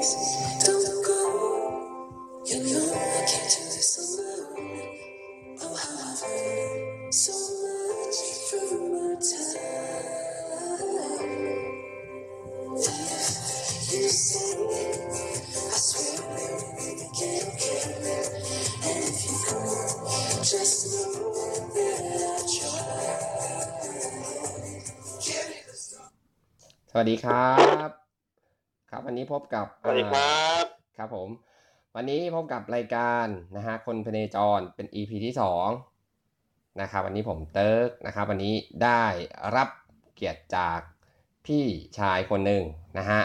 สวัสดีครับครับ วันนี้พบกับสวัสดีครับครับผม วันนี้พบกับรายการนะฮะคนพเนจรเป็น EP ที่สองนะครับวันนี้ผมเติร์กนะครับวันนี้ได้รับเกียรติจากพี่ชายคนหนึ่งนะฮะ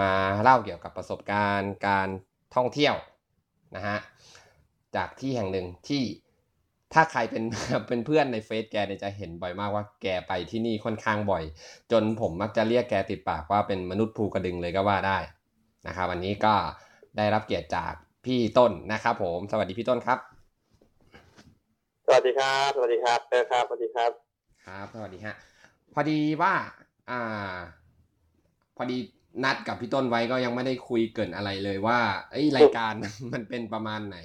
มาเล่าเกี่ยวกับประสบการณ์การท่องเที่ยวนะฮะจากที่แห่งหนึ่งที่ ถ้าใครเป็นเป็นเพื่อนในเฟซแกเนี่ยจะเห็นบ่อยมากว่าแกไปที่นี่ค่อนข้างบ่อย จนผมมักจะเรียกแกติดปากว่าเป็นมนุษย์ภูกระดึงเลยก็ว่าได้นะครับวันนี้ก็ได้รับเกียรติจากพี่ต้นนะครับผม สวัสดีพี่ต้นครับ สวัสดีครับ สวัสดีครับเออครับสวัสดีครับ ครับ สวัสดีฮะพอดีว่า อ่า พอดี นัดกับพี่ต้นไว้ก็ยังไม่ได้คุยเกรินอะไรเลยว่าเอ้ยรายการมันเป็นประมาณไหน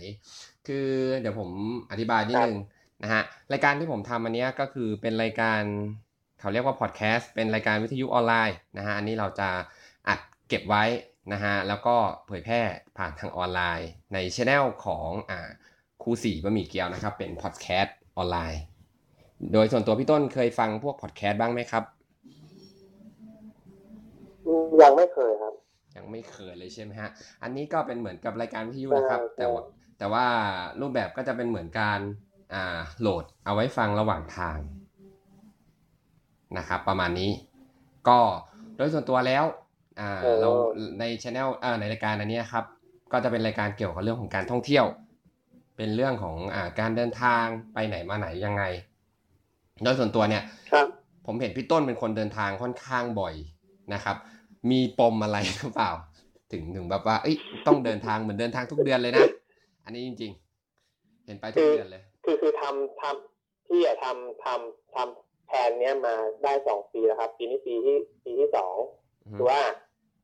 คือเดี๋ยวผมอธิบายนิดนึงนะฮะรายการที่ผมทำอันเนี้ยก็คือเป็นรายการเขาเรียกว่าพอดแคสต์เป็นรายการวิทยุออนไลน์นะฮะอันนี้เราจะอัดเก็บไว้นะฮะแล้วก็เผยแพร่ผ่านทางออนไลน์ ในช anel ของอ่าครูสี่บะหมี่เกี๊ยวนะครับเป็นพอดแคสต์ออนไลน์ โดยส่วนตัวพี่ต้นเคยฟังพวกพอดแคสต์บ้างไหมครับ ยังไม่เคยครับ ยังไม่เคยเลยใช่ไหมฮะ อันนี้ก็เป็นเหมือนกับรายการวิทยุนะครับใช่แต่ว่าแต่ว่ารูปแบบก็จะเป็นเหมือนการอ่าโหลดเอาไว้ฟังระหว่างทางนะครับ ประมาณนี้ ก็โดยส่วนตัวแล้วอ่าเราในช anel อ่าในรายการอันเนี้ยครับ ก็จะเป็นรายการเกี่ยวกับเรื่องของการท่องเที่ยว เป็นเรื่องของอ่าการเดินทางไปไหนมาไหนยังไง โดยส่วนตัวเนี่ยครับผมเห็นพี่ต้นเป็นคนเดินทางค่อนข้างบ่อยนะครับ มีปมอะไรหรือเปล่า ถึงถึงแบบว่าเอ้ยต้องเดินทางเหมือนเดินทางทุกเดือนเลยนะ อันนี้จริง ๆ เห็นไปทุกเดือนเลย คือคือทำทำที่อะทำทำทำแผนเนี้ยมาได้สองปีแล้วครับ ปีนี้ปีที่ปีที่สองอืมคือว่า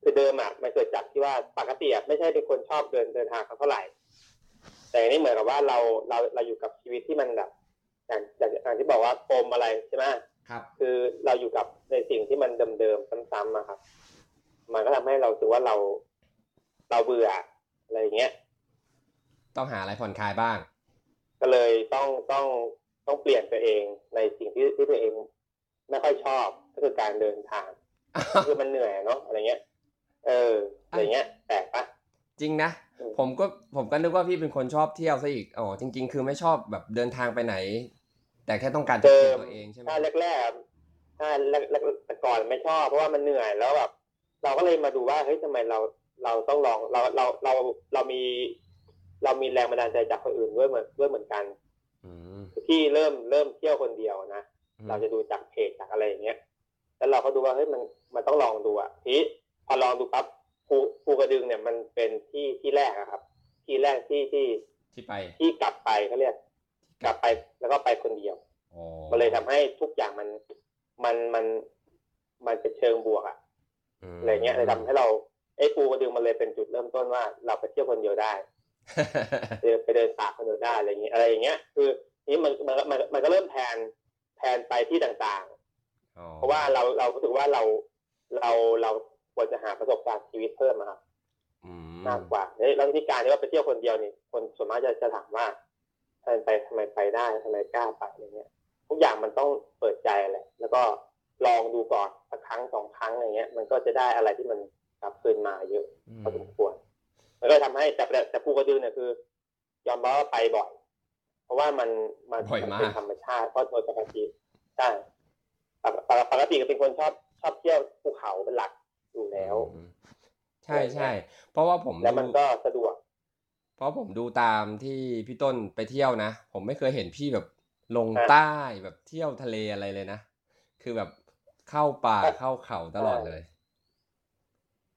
คือเดิมอะมันเกิดจากที่ว่าปกติอะไม่ใช่เป็นคนชอบเดินเดินทางเท่าไหร่ แต่อันนี่เหมือนกับว่าเราเราเราอยู่กับชีวิตที่มันแบบอย่างอย่างอย่างที่บอกว่าปมอะไรใช่ไหมครับ คือเราอยู่กับในสิ่งที่มันเดิมๆซ้ำๆอะครับ มันก็ทำให้เรารู้สึกว่าเราเราเบื่ออะไรอย่างเงี้ย ต้องหาอะไรผ่อนคลายบ้าง ก็เลยต้องต้องต้องเปลี่ยนตัวเองในสิ่งที่ที่ตัวเองไม่ค่อยชอบก็คือการเดินทางคือมันเหนื่อยเนาะอะไรเงี้ย เอออะไรเงี้ยแปลกปะจริงนะอืมผมก็ผมก็นึกว่าพี่เป็นคนชอบเที่ยวซะอีกอ๋อจริง ๆ คือไม่ชอบแบบเดินทางไปไหน แต่แค่ต้องการจะเปลี่ยนตัวเองใช่ไหมถ้าแรกๆถ้าแรกๆแต่ก่อนไม่ชอบเพราะว่ามันเหนื่อยแล้วแบบ เราก็เลยมาดูว่าเฮ้ยทำไมเราเราต้องลองเราเราเราเรามี เรามีแรงบันดาลใจจากคนอื่นด้วยเหมือนด้วยเหมือนกันอืมที่เริ่มเริ่มเที่ยวคนเดียวนะอืมเราจะดูจากเพจจากอะไรอย่างเงี้ยแล้วเราก็ดูว่าเฮ้ยมันมันต้องลองดูอะทีนี้พอลองดูปั๊บภูภูกระดึงเนี่ยมันเป็นที่ที่แรกอะครับ ที่แรกที่ที่ที่ไปที่กลับไปเขาเรียกกลับไปแล้วก็ไปคนเดียวอ๋อมันเลยทำให้ทุกอย่างมันมันมันมันเป็นเชิงบวกอะม อะไรเงี้ยเลยทำให้เราไอ้ภูกระดึงมันเลยเป็นจุดเริ่มต้นว่าเราไปเที่ยวคนเดียวได้เดินไปเดินป่าคนเดียวได้อะไรอย่างเงี้ยอะไรอย่างเงี้ย คือนี่มันมันมันมันก็เริ่มแทนแทนไปที่ต่างอ๋อๆเพราะว่าเราเรารู้สึกว่าเราเราเราควรจะหาประสบการณ์ชีวิตเพิ่มอะครับอืมมากกว่าเฮ้ยแล้ววิธีการที่ว่าไปเที่ยวคนเดียวนี่คนส่วนมากจะจะถามว่าทำไมไปทำไมไปได้ทำไมกล้าไปอะไรเงี้ย ทุกอย่างมันต้องเปิดใจแหละแล้วก็ ลองดูก่อนสักครั้งสองครั้งอะไรเงี้ย มันก็จะได้อะไรที่มันกลับคืนมาเยอะอืมพอสมควร มันก็ทำให้แต่แต่แต่ภูกระดึงเนี่ยคือ ยอมรับว่าไปบ่อย เพราะว่ามันมันบ่อยมากเป็นธรรมชาติเพราะโดยปกติใช่ปกปกปกติก็เป็นคนชอบชอบเที่ยวภูเขาเป็นหลักอยู่แล้วอืมใช่ใช่เพราะว่าผมแล้วมันดูก็สะดวก เพราะผมดูตามที่พี่ต้นไปเที่ยวนะ ผมไม่เคยเห็นพี่แบบลงอะใต้แบบเที่ยวทะเลอะไรเลยนะ คือแบบ เข้าป่าอะเข้าเขาตลอดเลย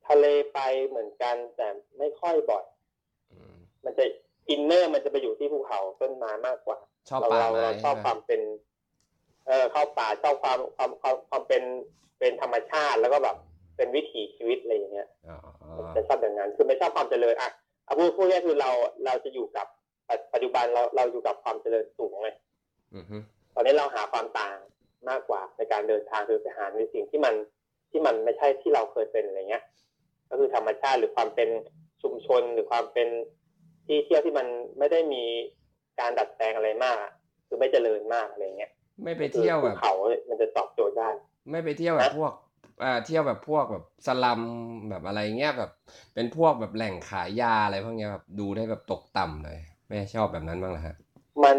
ทะเลไปเหมือนกันแต่ไม่ค่อยบ่อยอืมมันจะอินเนอร์มันจะไปอยู่ที่ภูเขาต้นไม้มากกว่า ชอบเราป่าเราไม้เราชอบใช่ไหมความเป็น เออเข้าป่าชอบความความความความเป็นเป็นธรรมชาติแล้วก็แบบเป็นวิถีชีวิตอะไรอย่างเงี้ยอ๋อจะชอบอย่างนั้นคือไม่ชอบความเจริญอะเอาพูดพูดง่ายๆคือเราเราจะอยู่กับปัจปัจจุบันเราเราอยู่กับความเจริญสูงไงอือฮึตอนนี้เราหาความต่าง มากกว่าในการเดินทางคือไปหาในสิ่งที่มันที่มันไม่ใช่ที่เราเคยเป็นอะไรเงี้ย ก็คือธรรมชาติหรือความเป็นชุมชนหรือความเป็นที่เที่ยวที่มันไม่ได้มีการดัดแปลงอะไรมากอะคือไม่เจริญมากอะไรเงี้ยไม่ไปเที่ยวคือแบบภูเขามันจะตอบโจทย์ได้ไม่ไปเที่ยวแบบพวกอ่าเที่ยวแบบพวกแบบสลัมแบบอะไรเงี้ยแบบ เป็นพวกแบบแหล่งขายยาอะไรพวกเนี้ยแบบดูได้แบบตกต่ำเลยไม่ชอบแบบนั้นบ้างเหรอฮะมัน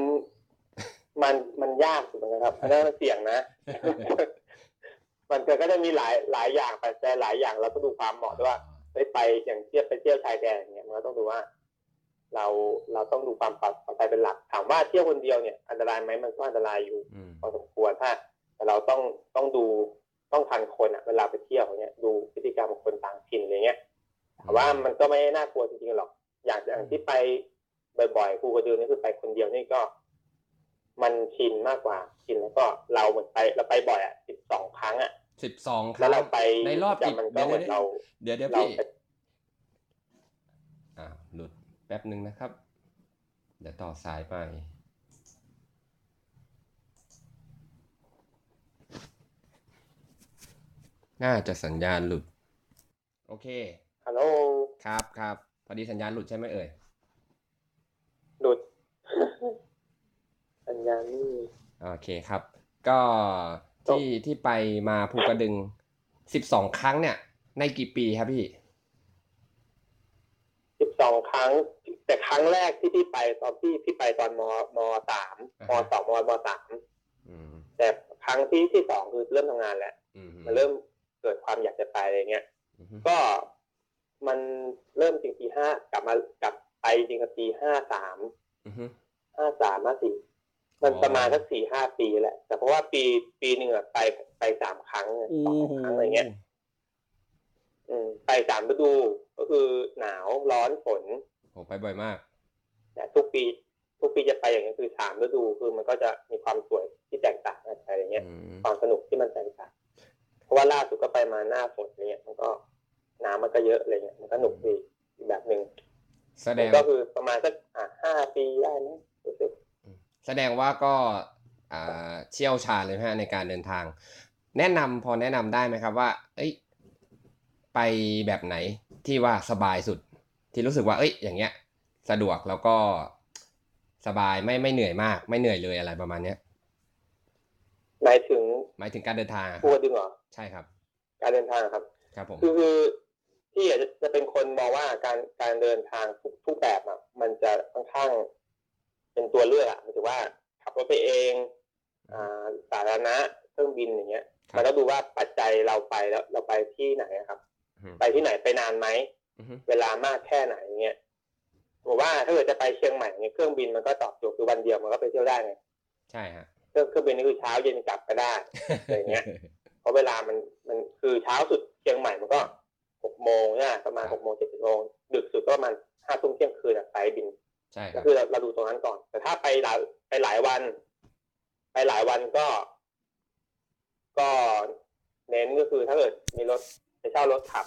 มันมันยากสุดเหมือนกันครับอันนั้นมันเสี่ยงนะ มันก็ก็จะมีหลายหลายอย่างปัจจัยหลายอย่างเราก็ดูความเหมาะด้วยว่าไปไปอย่างเทียบไปเที่ยวชายแดนเนี่ยมันก็ต้องดูว่า เราเราต้องดูความปลอดภัยเป็นหลัก ถามว่าเที่ยวคนเดียวเนี่ย อันตรายไหมมันก็อันตรายอยู่อืมพอสมควรถ้าแต่เราต้องต้องดูต้องทันคนอะเวลาไปเที่ยวเนี่ยดูพฤติกรรมของคนต่างถิ่นอะไรเงี้ยแต่ว่ามันก็ไม่น่ากลัวจริงๆหรอก อย่างอย่างที่ไปบ่อยๆภูกระดึงนี่คือไปคนเดียวนี่ก็ มันชินมากกว่าชินแล้วก็เราเหมือนไปเราไปบ่อยอะสิบสองครั้งอะสิบสองคแล้รั้วงเราไปในรอบแต่กี่มันก็เหมือนเรา เดี๋ยวเดี๋ยวเราพี่ไปอ่าหลุดแป๊บหนึ่งนะครับ เดี๋ยวต่อสายไปน่าจะสัญญาณหลุด โอเคฮัลโหลครับครับพอดีสัญญาณหลุดใช่ไหมเอ่ย หลุด สัญญาณนี่โอเคครับ ก็ที่ที่ไปมาภูกระดึงสิบสองครั้งเนี่ย ในกี่ปีครับพี่สิบสองครั้ง แต่ครั้งแรกที่พี่ไปตอนที่พี่ไปตอนมมสามมอ่าฮะสองมมสามอืมแต่ครั้งที่ที่สองคือเริ่มทำงานแล้วอืมมันเริ่มเกิดความอยากจะไปอะไรเงี้ยอืมก็มันเริ่มจริงปีห้ากลับมากลับไปจริงกับปีห้าสามอืมห้าสามห้าสี่ มันอ๋อประมาณสักสี่ห้าปีแหละ แต่เพราะว่าปีปีหนึ่งอะไปไปสามครั้งสองครั้งอะไรเงี้ยอืมไปสามฤดูก็คือหนาวร้อนฝนโหไปบ่อยมากแต่ทุกปี ทุกปีจะไปอย่างนี้ยคือสามฤดูคือมันก็จะมีความสวยที่แตกต่างกันไปอะไรเงี้ยอืมความสนุกที่มันแตกต่างเพราะว่าล่าสุดก็ไปมาหน้าฝนเนี่ยมันก็น้ำมันก็เยอะอะไรเงี้ยมันก็หนุกดีอีกแบบหนึ่งแสดงก็คือประมาณสักอะห้าปีได้ไหมรู้สึก แสดงว่าก็อ่าเชี่ยวชาญเลยฮะในการเดินทาง แนะนำพอแนะนำได้ไหมครับว่า เอ้ย ไปแบบไหนที่ว่าสบายสุด ที่รู้สึกว่า เอ้ย อย่างเงี้ย สะดวกแล้วก็สบายไม่ไม่เหนื่อยมาก ไม่เหนื่อยเลยอะไรประมาณเนี้ยหมายถึง หมายถึงการเดินทางอะคพูรัดบดึงเหรอใช่ครับ การเดินทางครับ ครับผมคือคือพี่อาจจะจะเป็นคนมองว่าการการเดินทางทุกทุกแบบอะ มันจะค่อนข้าง เป็นตัวเลือกอะหมายถึงว่าขับรถไปเองอ่าสาธารณะเครื่องบินอย่างเงี้ยครับมันก็ดูว่าปัจจัยเราไปแล้วเราไปที่ไหนอะครับอืมไปที่ไหนไปนานไหมอือฮึเวลามากแค่ไหนเงี้ยผมว่าถ้าเกิดจะไปเชียงใหม่เนี่ยเครื่องบินมันก็ตอบโจทย์คือวันเดียวมันก็ไปเที่ยวได้ไงใช่ฮะเครื่องเครื่องบินนี่คือเช้าเย็นกลับก็ได้อะไรเงี้ยเพราะเวลามันมันคือเช้าสุดเชียงใหม่มันก็หกโมงเนี่ยประมาณครับหกโมงเจ็ดโมงดึกสุดก็ประมาณห้าทุ่มเที่ยงคืนอะไฟล์บิน ใช่คก็รับคือเราเราดูตรงนั้นก่อน แต่ถ้าไปหลายไปหลายวัน ไปหลายวันก็ ก็เน้นก็คือถ้าเกิดมีรถไปเช่ารถขับ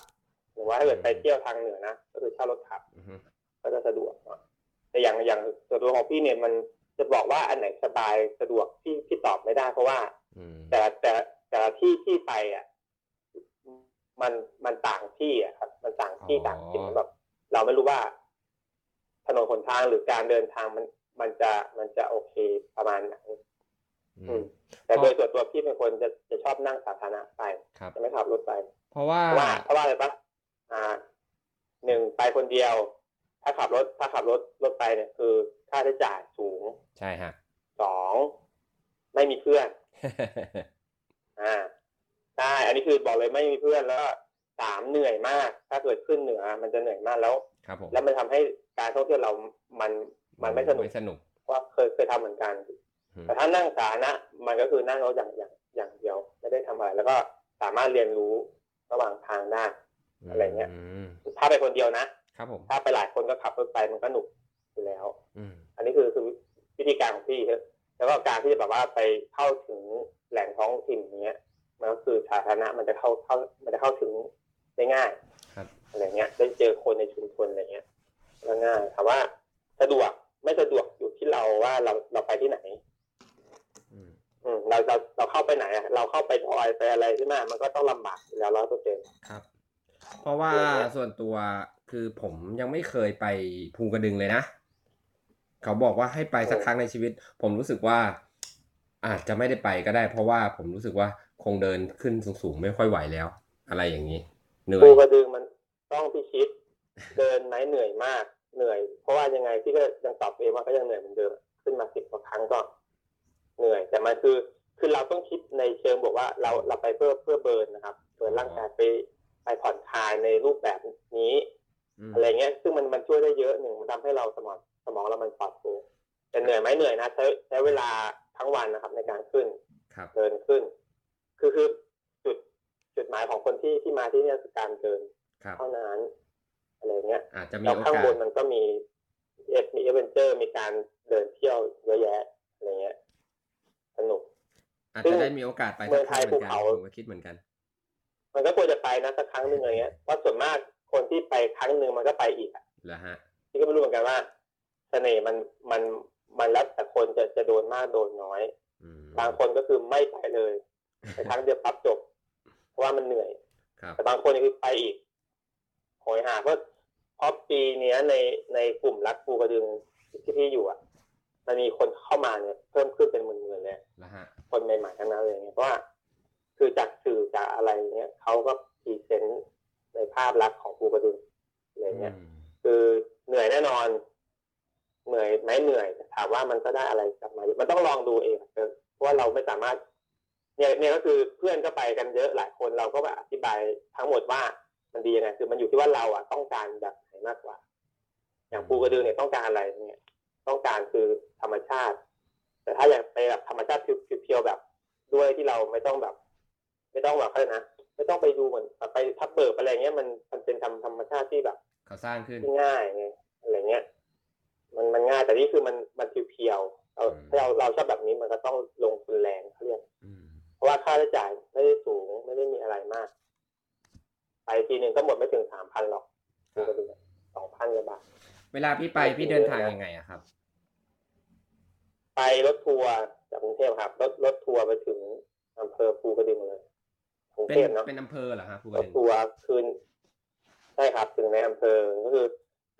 หรือว่าถ้าเกิดไปเที่ยวทางเหนือนะก็คือเช่ารถขับอือฮึก็จะสะดวกหน่อยแต่อย่างอย่างส่วนตัวของพี่เนี่ยมันจะบอกว่าอันไหนสบายสะดวกพี่พี่ตอบไม่ได้เพราะว่าอืมแต่ละแต่ละแต่ละที่ที่ไปอะมันมันต่างที่อะครับ มันต่างที่ต่างถิ่นแบบ เราไม่รู้ว่า ถนนหนทางหรือการเดินทางมันมันจะมันจะโอเคประมาณไหนอือืมมแต่โดยส่วนตัวพี่เป็นคนจะจะชอบนั่งสาธารณะไปครับจะไม่ขับรถไปเพราะว่าเพราะว่าเพราะว่าอะไรปะอ่าหนึ่งไปคนเดียว ถ้าขับรถถ้าขับรถรถไปเนี่ยคือ ค่าใช้จ่ายสูง ใช่ฮะสองไม่มีเพื่อน อ่าใช่อันนี้คือบอกเลยไม่มีเพื่อนแล้วก็ สามเหนื่อยมาก ถ้าเกิดขึ้นเหนือ มันจะเหนื่อยมากแล้ว ครับผมแล้วมันทำให้การท่องเที่ยวเรามันมันไม่สนุกไม่สนุกเพราะว่าเคยเคยทำเหมือนกันอืมแต่ถ้านั่งสาธารณะมันก็คือนั่งรถอย่างอย่างอย่างเดียวไม่ได้ทำอะไร แล้วก็สามารถเรียนรู้ระหว่างทางได้อะไรเงี้ยมถ้าไปคนเดียวนะครับผมถ้าไปหลายคนก็ขับรถไปมันก็หนุกอยู่แล้วอืมอันนี้คือคือวิธีการของพี่ครับแล้วก็การที่จะแบบว่าไปเข้าถึงแหล่งท้องถิ่นอย่างเงี้ยมันก็คือสาธารณะมันจะเข้าเข้ามันจะเข้าถึง ได้ง่ายครับอะไรเงี้ย ได้เจอคนในชุมชนอะไรเงี้ยก็ง่ายถามว่าสะดวกไม่สะดวกอยู่ที่เราว่าเราเราไปที่ไหนอืมอืมเราเราเราเข้าไปไหนอะเราเข้าไปทอยไปอะไรใช่ไหมมันก็ต้องลำบากอยู่แล้วร้อยเปอร์เซ็นต์ครับ เพราะว่าเรื่องเนี้ยส่วนตัวคือผมยังไม่เคยไปภูกระดึงเลยนะ เขาบอกว่าให้ไปสักครั้งในชีวิต ผมรู้สึกว่า อาจจะไม่ได้ไปก็ได้ เพราะว่าผมรู้สึกว่าคงเดินขึ้นสูงๆไม่ค่อยไหวแล้ว อะไรอย่างนี้ เหนื่อภูยกระดึงมันต้องพิชิตเดินไหมเหนื่อยมากเหนื่อย เพราะว่ายังไงพี่ก็ยังตอบเองว่าก็ยังเหนื่อยเหมือนเดิมขึ้นมาสิบกว่าครั้งก็เหนื่อย แต่มันคือคือเราต้องคิดในเชิงบอกว่าเราเราไปเพื่อเพื่อเบิร์นนะครับเบิร์นร่างกายไปไปผ่อนคลายในรูปแบบนี้มอะไรเงี้ย ซึ่งมันมันช่วยได้เยอะหนึ่งมันทำให้เราสมองสมองเรามันปลอดโปร่งแต่เหนื่อยไหมเหนื่อยนะใช้ใช้เวลาทั้งวันนะครับ ในการขึ้นครับเดินขึ้น คือคือ จุดจุดหมายของคนที่ที่มาที่เนี่ยคือการเดินครับเท่านั้นอะไรเงี้ยอาจจะมีแล้วโอข้างกาบสนมันก็มีเอฟมีเอเวนเจอร์มีการเดินเที่ยวเยอะแยะอะไรเงี้ยสนุกอาจซึ่จะงได้มีโอกาสไปเมืสัอกงคไทรั้งยเหมือนกันภูเขาผมก็คิดเหมือนกัน มันก็ควรจะไปนะสักครั้งหนึ่งอะไรเงี้ยเพราะส่วนมากคนที่ไปครั้งหนึ่งมันก็ไปอีกอะแล้วฮะที่ก็ไม่รู้เหมือนกันว่าเสน่ห์มันมันมันแล้วแต่คนจะจะโดนมากโดนน้อยอืมบางคนก็คือไม่ไปเลยไปครั้งเดียวปั๊บจบเพราะ ว่ามันเหนื่อยครับแต่บางคนนี่คือไปอีกโหยหาเพราะเพราะปีเนี้ยในในกลุ่มรักภูกระดึงที่พี่อยู่อะ มันมีคนเข้ามาเนี่ย เพิ่มขึ้นเป็นหมื่นๆเลยแล้วฮะคนใหม่ๆทั้งนั้นเลยเนี่ยเพราะว่าคือจากสื่อจากอะไรเนี้ยเขาก็พรีเซนต์ในภาพลักษณ์ของภูกระดึงอะไรเงี้ยอืมคือเหนื่อยแน่นอน เหนื่อยไหมเหนื่อยแต่ถามว่ามันก็ได้อะไรกลับมา มันต้องลองดูเองเพราะว่าเราไม่สามารถ เนี่ยเนี่ยก็คือเพื่อนก็ไปกันเยอะหลายคนเราก็แบบอธิบายทั้งหมดว่ามันดียังไงคือมันอยู่ที่ว่าเราอะต้องการแบบไหนมากกว่า อย่างภูกระดึงเนี่ยต้องการอะไรเนี่ยต้องการคือธรรมชาติ แต่ถ้าอยากไปแบบธรรมชาติเพียวๆแบบด้วยที่เราไม่ต้องแบบ ไม่ต้องแบบเขาเรียกนะไม่ต้องไปดูเหมือนไปทับเบิกอะไรเงี้ยมันมันเป็นธรรมธรรมชาติที่แบบเขาสร้างขึ้นที่ง่ายไงอะไรเงี้ยมันมันง่ายแต่นี่คือมันมันเพียวๆเราอืมถ้าเราเราชอบแบบนี้มันก็ต้องลงทุนแรง ว่าค่าใช้จ่ายไม่ได้สูงไม่ได้มีอะไรมาก ไปทีหนึ่งก็หมดไม่ถึงสามพันหรอกครับสองพันกว่าบาทเวลาพี่ไปพี่เดินทางยังไงอะครับ ไปรถทัวร์จากกรุงเทพครับ รถรถทัวร์ไปถึงอำเภอภูกระดึงเลยกรุงเป็เทนพเนาะเป็นอำเภอเหรอฮะภูกรระถดึงทัวร์คืนใช่ครับ ถึงในอำเภอก็คือ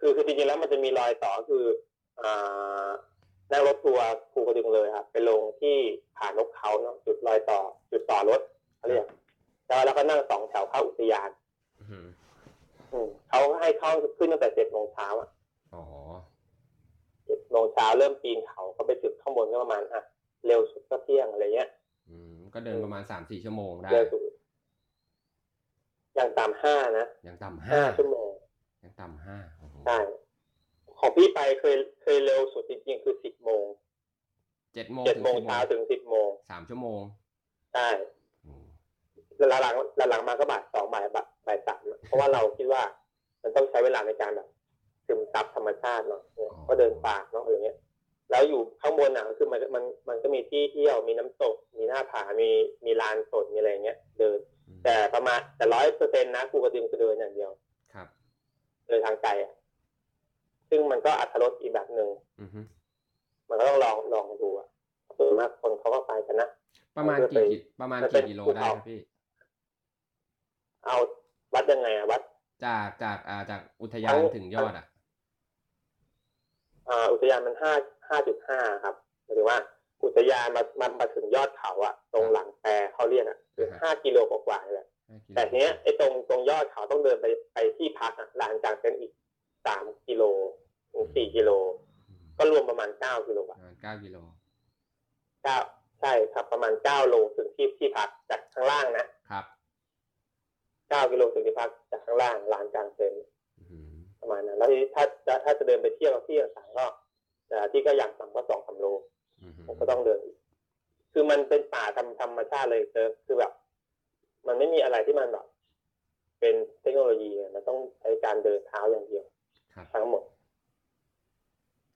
คือคือจริงๆแล้วมันจะมีรอยต่อคืออ่านั่งรถทัวร์ภูกระดึงเลยครับ ไปลงที่ผานกเขาเนาะจุดรอยต่อ จุดต่อรถเขาเรียกแล้วแล้วก็นั่งสองแถวเข้าอุทยานอืมอืมเขาให้เข้าขึ้นตั้งแต่เจ็ดโมงเช้าอะอ๋อเจ็ดโมงเช้าเริ่มปีนเขาก็ไปจุดข้างบนก็ประมาณอะเร็วสุดก็เที่ยงอะไรเงี้ยอืมก็เดินประมาณสามสี่ชั่วโมงได้เร็วสุดอย่างต่ำห้านะยังต่ำห้าห้าชั่วโมงยังต่ำห้าโอ้โหใช่ของพี่ไปเคยเคยเร็วสุดจริงๆ คือสิบโมงเจ็ดโมงเจ็ดถึงโมงสิบโมเช้างถึงสิบโมงสามชั่วโมงใช่อืมแล้วหลังๆหลังๆมาก็บ่ายสองบ่ายบ่ายบ่ายสามเพราะว่าเราคิดว่า มันต้องใช้เวลาในการแบบซึมซับธรรมชาติเนาะเนี่ยก็เดินป่าเนาะอะไรเงี้ย แล้วอยู่ข้างบนอะคือมันมันมันก็มีที่เที่ยวมีน้ำตก มีหน้าผามีมีลานสดมีอะไรเงี้ย เดินอืมแต่ประมาณแต่ร้อยเปอร์เซ็นต์นะภูกระดึงคือเดินอย่างเดียว ครับเดินทางไกลอะซึ่งมันก็อัตรสอีกแบบหนึ่งอือฮึมันก็ต้องลองลองดูอะส่วนมากคนเขาก็ไปกันนะ ประมาณมันก็กี่เป็นกิประมาณมันเป็กี่นกิโลภูได้เขาครับพี่ เอาวัดยังไงอะวัด จากจากอ่าจากอุทยานทั้งถึงยอดอะอ่าอุทยานมันห้าห้าจุดห้าครับหมายถึงว่า อุทยานมามามาถึงยอดเขาอะ ตรงหลังแปรเขาเรียกอะคืออ่าฮะห้ากิโลกว่าๆนี่แหละห้ากิโลแต่ทีเนี้ยไอ้ตรงตรงยอดเขาต้องเดินไปไปที่พักอะลานกลางเต็นท์อีกสามกิโลถึงสี่กิโลอืมก็รวมประมาณเก้ากิโลปอะระมาณเก้ากิโลเก้า ใช่ครับประมาณเก้าโลถึงที่ที่พักจากข้างล่างนะครับเก้ากิโลถึงที่พักจากข้างล่างลานกลางเต็นท์อืมประมาณนั้นแล้วทีนี้ถ้าจะถ้าจะเดินไปเที่ยวที่ต่างๆก็แต่ที่ก็อย่างต่ำก็สองสามโลอืมผมก็ต้องเดินอีกคือมันเป็นป่าธรรมธรรมชาติเลยเจอคือแบบ มันไม่มีอะไรที่มันแบบเป็นเทคโนโลยีอะมันต้องใช้การเดินเท้าอย่างเดียวครับทั้งหมด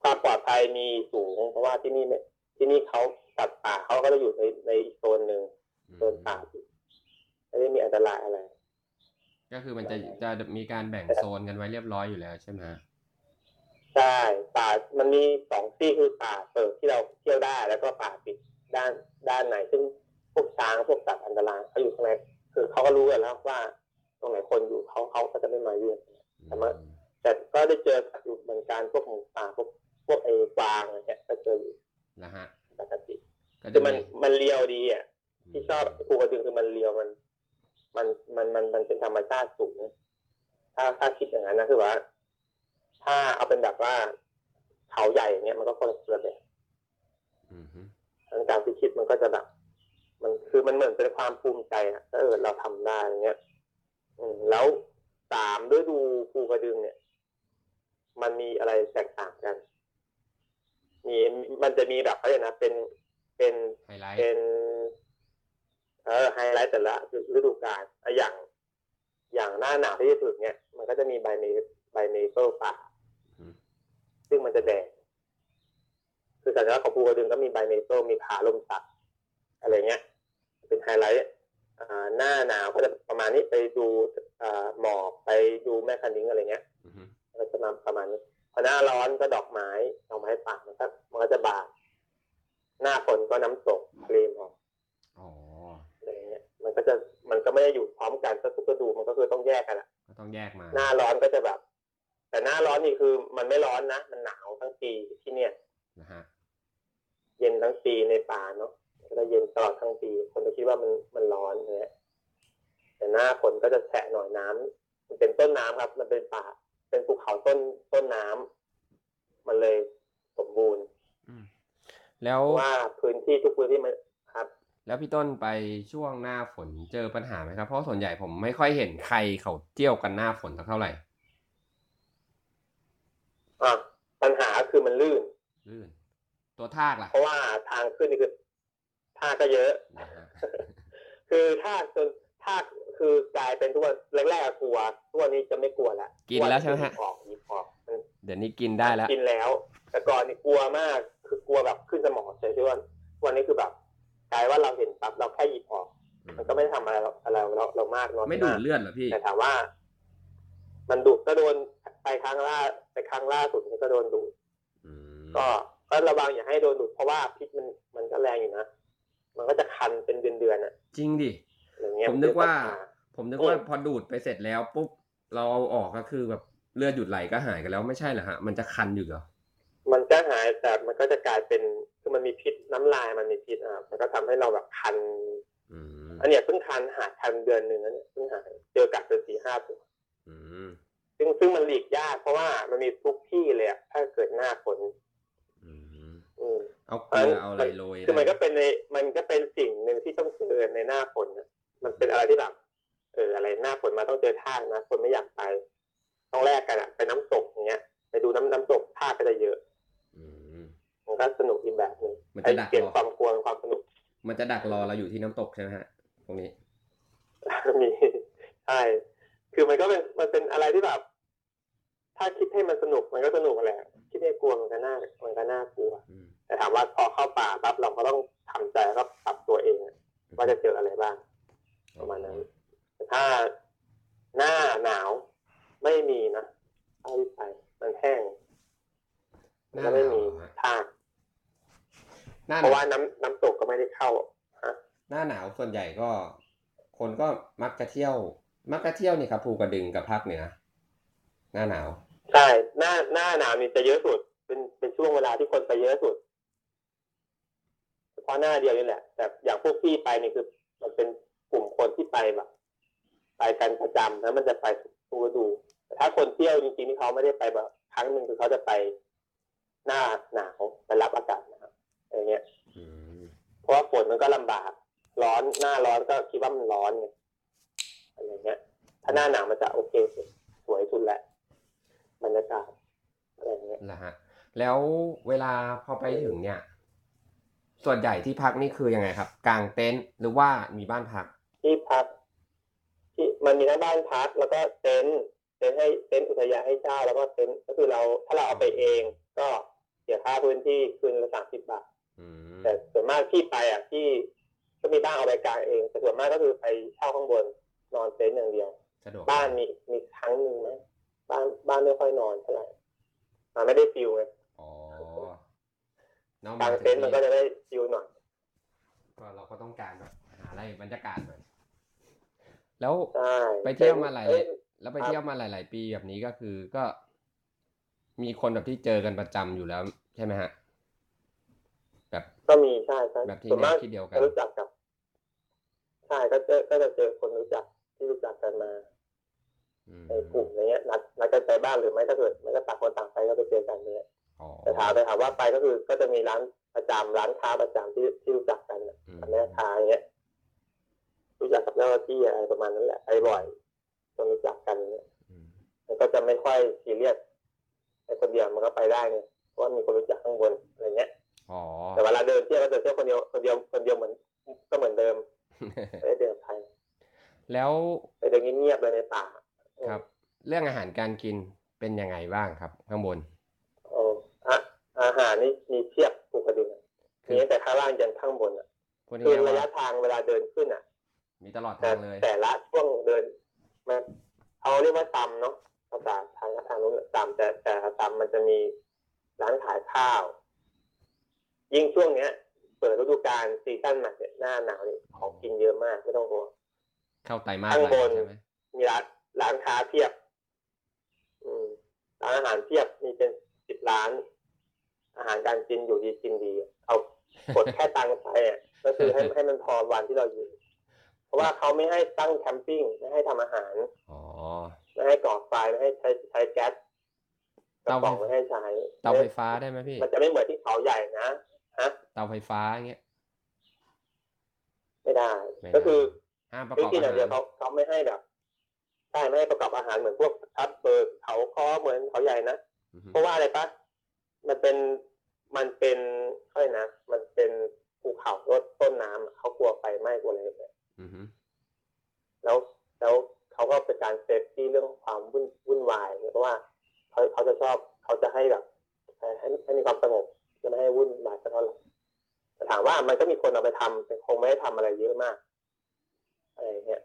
ความปลอดภัยมีสูง เพราะว่าที่นี่ไม่ที่นี่เขา สัตว์ป่าเขาก็จะอยู่ในในอีกโซนหนึ่งอืมโซนป่าไม่ได้มีอันตรายอะไร ก็คือมันจะจะมีการแบ่งโซนกันไว้เรียบร้อยอยู่แล้วใช่ไหมฮะใช่ป่ามันมีสองที่คือป่าเปิดที่เราเที่ยวได้แล้วก็ป่าปิดด้านด้านไหน ซึ่งพวกช้างพวกสัตว์อันตรายเขาอยู่ข้างในคือเขาก็รู้กันแล้วว่า ตรงไหนคนอยู่เขาเขาก็จะไม่มายุ่งแต่ว่าแต่ก็ได้เจอสัตว์อยู่เหมือนกันพวกหมูป่าพวกพวกไอ้กวางอะไรเงี้ยก็เจออยู่นะฮะปกติก็ คืจะอมันมันเลียวดีอะที่ชอบภูกระดึงคือมันเลียวมัน มันมันมันมันเป็นธรรมชาติสูงถ้าถ้าคิดอย่างนั้นนะคือว่า ถ้าเอาเป็นแบบว่าเขาใหญ่อย่างเงี้ยมันก็คนละแบบอืมฮึทั้งการที่คิดมันก็จะแบบมันคือมันเหมือนเป็นความภูมิใจอะถ้าเออเราทำได้อย่างเงี้ย อืม แล้วสามฤดูภูกระดึงเนี่ย มันมีอะไรแตกต่างกัน มีมันจะมีแบบเขาเรียกนะเป็น เป็นไฮไลท์เป็นเออไฮไลท์แต่ละฤดูกาลอะอย่างอย่างหน้าหนาวที่จะถึงเนี่ย มันก็จะมีใบเมใบเมเปิลป่าอืมซึ่งมันจะแดงคือสัญลักษณ์ของภูกระดึงก็มีใบเมเปิลมีผาหล่มสักอะไรเงี้ย เป็นไฮไลท์อ่าหน้าหนาวก็จะประมาณนี้ไปดูอ่าหมอกไปดูแม่คันนิ้งอะไรเงี้ยอืมฮึก็จะมาประมาณนี้พอหน้าร้อนก็ดอกไม้ดอกไม้ป่ามันก็มันก็จะบาน หน้าฝนก็น้ำตกทะเลหมอกอ๋ออะไรเงี้ยมันก็จะมันก็ไม่ได้อยู่พร้อมกันทุกฤดูมันก็คือต้องแยกกันอะก็ต้องแยกมา หน้าร้อนก็จะแบบ แต่หน้าร้อนนี่คือมันไม่ร้อนนะ มันหนาวทั้งปีที่เนี่ยนะฮะเย็นทั้งปีในป่าเนาะก็จะเย็นตลอดทั้งปี คนจะคิดว่ามันมันร้อนเนี่ยแต่หน้าฝนก็จะแฉะหน่อยน้ำมันเป็นต้นน้ำครับ มันเป็นป่า เป็นภูเขาต้นต้นน้ำมันเลยสมบูรณ์อืม แล้วเพราะว่าพื้นที่ทุกพื้นที่มันครับ แล้วพี่ต้นไปช่วงหน้าฝนเจอปัญหาไหมครับ เพราะส่วนใหญ่ผมไม่ค่อยเห็นใครเขาเที่ยวกันหน้าฝนสักเท่าไหร่อะปัญหาคือมันลื่น ลื่น ตัวทากล่ะ เพราะว่าทางขึ้นนี่คือท่าก็เยอะนะฮะคือท่าจนท่าคือกลายเป็นทุกวันแรกๆอะกลัวทุกวันนี้จะไม่กลัวละกินแล้วใช่ไหมฮะยิบออกหยิบออกมันเดี๋ยวนี้กินได้แล้ว กินแล้ว แต่ก่อนนี่กลัวมาก คือกลัวแบบขึ้นสมองเลยที่ว่าวันนี้คือแบบกลายว่าเราเห็นปั๊บเราแค่หยิบออก มันก็ไม่ได้ทำอะไรเราอะไรเราเรามากเนาะไม่ดูดเลือดเหรอพี่แต่ถามว่า มันดูดก็โดนไปครั้งล่าไปครั้งล่าสุดนี่ก็โดนดูดอืมก็ก็ระวังอย่าให้โดนดูดเพราะว่าพิษมันมันก็แรงอยู่นะมันก็จะคันเป็นเดือนๆอะ จริงดิอย่างเงี้ยผมนึกว่าเดี๋ยจะผมนึกว่าอืมพอดูดไปเสร็จแล้วปุ๊บเราเอาออกก็คือแบบเลือดหยุดไหลก็หายกันแล้วไม่ใช่เหรอฮะมันจะคันอยู่เหรอ มันก็หายแต่มันก็จะกลายเป็นคือมันมีพิษน้ำลายมันมีพิษอะมันก็ทำให้เราแบบคันอืมอันเนี้ยเพิ่งคันหายคันเดือนหนึ่งอันเนี้ยเพิ่งหายเจอกัดเป็นสี่ห้าตัวอืมซึ่งซึ่งมันหลีกยากเพราะว่ามันมีทุกที่เลยอะถ้าเกิดหน้าฝนอืมอืมเอาเกลือเอาอะไรโรยคือมันก็ได้เป็นในมันก็เป็นสิ่งหนึ่งที่ต้องเจอในหน้าฝนนะมันเป็นอะไรที่แบบเอออะไรหน้าฝนมาต้องเจอท่านะคนไม่อยากไป ต้องแลกกันอะไปน้ำตกอย่างเงี้ย ไปดูน้ำน้ำตกท่าก็จะเยอะอื มมันก็สนุกอีกแบบหนึ่งมันจะไอ้ดักเปลี่ยนรอความกลัวเป็นความสนุก มันจะดักรอเราอยู่ที่น้ำตกใช่ไหมฮะตรงนี้มีใช่คือมันก็เป็นมันเป็นอะไรที่แบบ ถ้าคิดให้มันสนุกมันก็สนุกแหละคิดให้กลัวมันก็น่ามันก็น่ากลัวอืมแต่ถามว่าพอเข้าป่าปั๊บเราก็ต้องทำใจแล้วก็ปรับตัวเองว่าจะเจออะไรบ้างประมาณนั้นแต่ถ้าหน้าหนาวไม่มีนะเท่าที่ไปมันแห้งหมันน้าก็หไม่นาวมีฮะท่าหน้าห เพราะนาว่าวน้ำน้ำตกก็ไม่ได้เข้าฮะหน้าหนาวส่วนใหญ่ก็ คนก็มักจะเที่ยว มักจะเที่ยวนี่ครับภูกระดึงกับภาคเหนือหน้าหนาวใช่หน้าหน้าหนาวนี่จะเยอะสุด เป็นเป็นช่วงเวลาที่คนไปเยอะสุดเฉพาะหน้าเดียวนี่แหละ แต่อย่างพวกพี่ไปนี่คือ มันเป็นกลุ่มคนที่ไปแบบไปกันประจำแล้วมันจะไปทุกฤดูแต่ถ้าคนเที่ยวจริงๆที่เขาไม่ได้ไปแบบครั้งหนึ่งคือเขาจะไปหน้าหนาวไปรับอากาศ นะครับอย่างเงี้ยอืมเพราะว่าฝนมันก็ลำบาก ร้อนหน้าร้อนก็คิดว่ามันร้อนไงอะไรเงี้ย ถ้าหน้าหนาวมันจะโอเคสุดสวยสุดแหละบรรยากาศอะไรเงี้ยละฮะแล้วเวลาพอไปถึงเนี่ย ส่วนใหญ่ที่พักนี่คือยังไงครับกางเต็นท์หรือว่ามีบ้านพัก ที่พัก ที่มันมีทั้งบ้านพักแล้วก็เต็นท์เต็นท์ให้เต็นท์อุทยานให้เช่าแล้วก็เต็นท์ก็คือเราถ้าเราเอาไปเอง ก็เสียค่าพื้นที่คืนละสามสิบบาทอืม แต่ส่วนมากที่ไปอะที่ก็มีบ้านเอาไปกางเองแต่ส่วนมากก็คือไปเช่าข้างบนนอนเต็นท์อย่างเดียวสะดวกบ้านมีมีครั้งหนึ่งนะบ้านบ้านไม่ค่อยนอนเท่าไหร่มันไม่ได้ feelไงอ๋อนอนกางเต็นท์มันก็จะได้ feel หน่อยก็เราก็ต้องการแบบหาอะไรบรรยากาศหน่อยแล้วใช่ไปเที่ยวมาหลายเอ้ยแล้วไปครับเที่ยวมาหลาย ๆ ปีแบบนี้ก็คือก็ มีคนแบบที่เจอกันประจำอยู่แล้วใช่ไหมฮะแบบ ก็มีใช่ใช่แบบที่ส่วนมากแนวที่เดียวกันจะรู้จักกับ ใช่ก็เจอก็จะเจอคนรู้จักที่รู้จักกันมาอืมในกลุ่มอะไรเงี้ยนัดนัดกันไปบ้านหรือไม่ถ้าเกิดไม่ก็ต่างคนต่างไปก็ไปเจอกันเนี่ยอ๋อแต่ถามไปถามว่าไปก็คือก็จะมีร้านประจำร้านค้าประจำที่ที่รู้จักกันน่ะอืมกับแม่ค้าอย่างเงี้ยรู้จักกับเจ้าหน้าที่อะไรประมาณนั้นแหละไปบ่อยจนรู้จักกันเนี่ยอืมมันก็จะไม่ค่อยซีเรียสไอ้คนเดียวมันก็ไปได้ไงเพราะว่ามีคนรู้จักข้างบนอะไรเงี้ยอ๋อ แต่เวลาเดินเที่ยวก็จะเที่ยวคนเดียวคนเดียวคนเดียวเหมือนก็เหมือนเดิมไม่ได้เดินกับใครแล้วไปเดินเงียบๆเลยในป่าครับ เรื่องอาหารการกินเป็นยังไงบ้างครับ ข้างบนโอ้อะอาหารนี่มีเทียบภูกระดึงอะคืมีอตั้งแต่ข้างล่างยันข้างบนอะพูดคือง่ายๆระยะว่าทางเวลาเดินขึ้นอะ มีตลอดแต่ทางเลย แต่ละช่วงเดินมันเขาเรียกว่าตำเนาะภาษาทางทางนู้นตำแต่แต่ตำมันจะมีร้านขายข้าว ยิ่งช่วงเนี้ย เปิดฤดูกาลซีซั่นใหม่เนี่ยหน้าหนาวเนี่ยของกินเยอะมากไม่ต้องกลัวเข้าไตรมาสข้างแรบกนใช่ไหมมีร้านร้านค้าเพียบอืมร้านอาหารเพียบมีเป็นสิบร้าน อาหารการกินอยู่ดีกินดี เอากดแค่ตังค์ไปอะก็คือให้ให้มันพอวันที่เราอยู่ เพราะว่าเขาไม่ให้ตั้งแคมปิ้งไม่ให้ทำอาหารอ๋อไม่ให้ก่อไฟไม่ให้ใช้ใช้แก๊สกระเตาไฟป๋องไม่ให้ใช้เตาไฟฟ้าได้ไหมพี่ มันจะไม่เหมือนที่เขาใหญ่นะฮะ เตาไฟฟ้าอย่างเงี้ยไม่ได้ไม่ได้ ก็คือห้ามประวิกอบธีออาย่างเดียวหารเขาเขาไม่ให้แบบใช่ไม่ให้ประกอบอาหารเหมือนพวกชัดเบิร์กเขาคอเหมือนเขาใหญ่นะอือฮึเพราะว่าอะไรปะมันเป็นมันเป็นค่อยนะมันเป็นภูเขารดต้นน้ำเขากลัวไฟไหม้กลัวอะไรแบบนี้อือฮึแล้วแล้วเขาก็เป็นการเซฟที่เรื่องความวุ่นวุ่นวายเพราะว่าเขาเขาจะชอบเขาจะให้แบบให้ให้ให้มีความสงบ จะไม่ให้วุ่นวายสักเท่าไหร่แต่ถามว่ามันก็มีคนเอาไปทำแต่คงไม่ได้ทำอะไรเยอะมากอะไรอย่างเงี้ย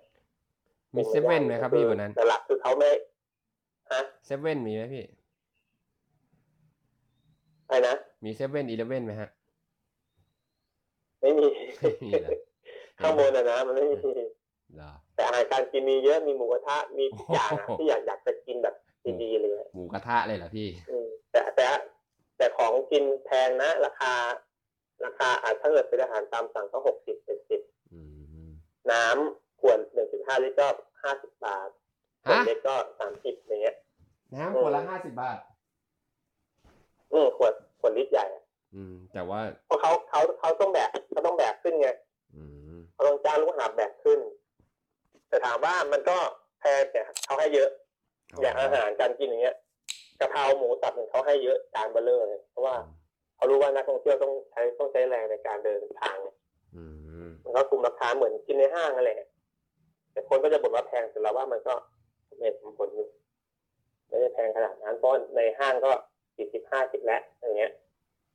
มีเซเว่นไหมครับพี่วันนั้นแต่หลักคือเขาไม่ฮะเซเว่นมีไหมพี่อะไรนะมีเซเว่นอีเลเว่นไหมฮะ ไม่มีไม่มีเหรอข้างบนอะนะมันไม่มีเหรอแต่อาหารการกินมีเยอะมีหมูกระทะมีทุกอย่างอะโอ้โหที่อยากอยากจะกินแบบดีๆเลยอะหมูกระทะเลยเหรอพี่อืมแต่แต่ แต่ของกินแพงนะ ราคา ราคาอาจถ้าเกิดเป็นอาหารตามสั่งก็หกสิบเจ็ดสิบอืมน้ำขวดหนึ่งจุดห้าลิตรก็ห้าสิบบาทขวดฮะเล็กก็สามสิบอย่างเงี้ยน้ำขวดละห้าสิบบาทอืมขวดขวดลิตรใหญ่อะอืม แต่ว่าเพราะเขาเขาเขาต้องแบกเขาต้องแบกขึ้นไงอืมเขาต้องจ้างลูกหาบแบกขึ้น แต่ถามว่ามันก็แพงแต่เขาให้เยอะ อย่างอาหารการกินอย่างเงี้ย กะเพราหมูสับเนี่ยเขาให้เยอะจานเบลเลอร์เลยเพราะว่าเขารู้ว่านักท่องเที่ยวต้องใช้ต้องใช้แรงในการเดินทางอืมมันก็คุมราคาเหมือนกินในห้างนั่นแหละแต่คนก็จะบ่นว่าแพงแต่เราว่ามันก็เม็ดผลอยู่ไม่ได้แพงขนาดนั้นเพราะในห้างก็สี่สิบห้าสิบแล้วอย่างเงี้ย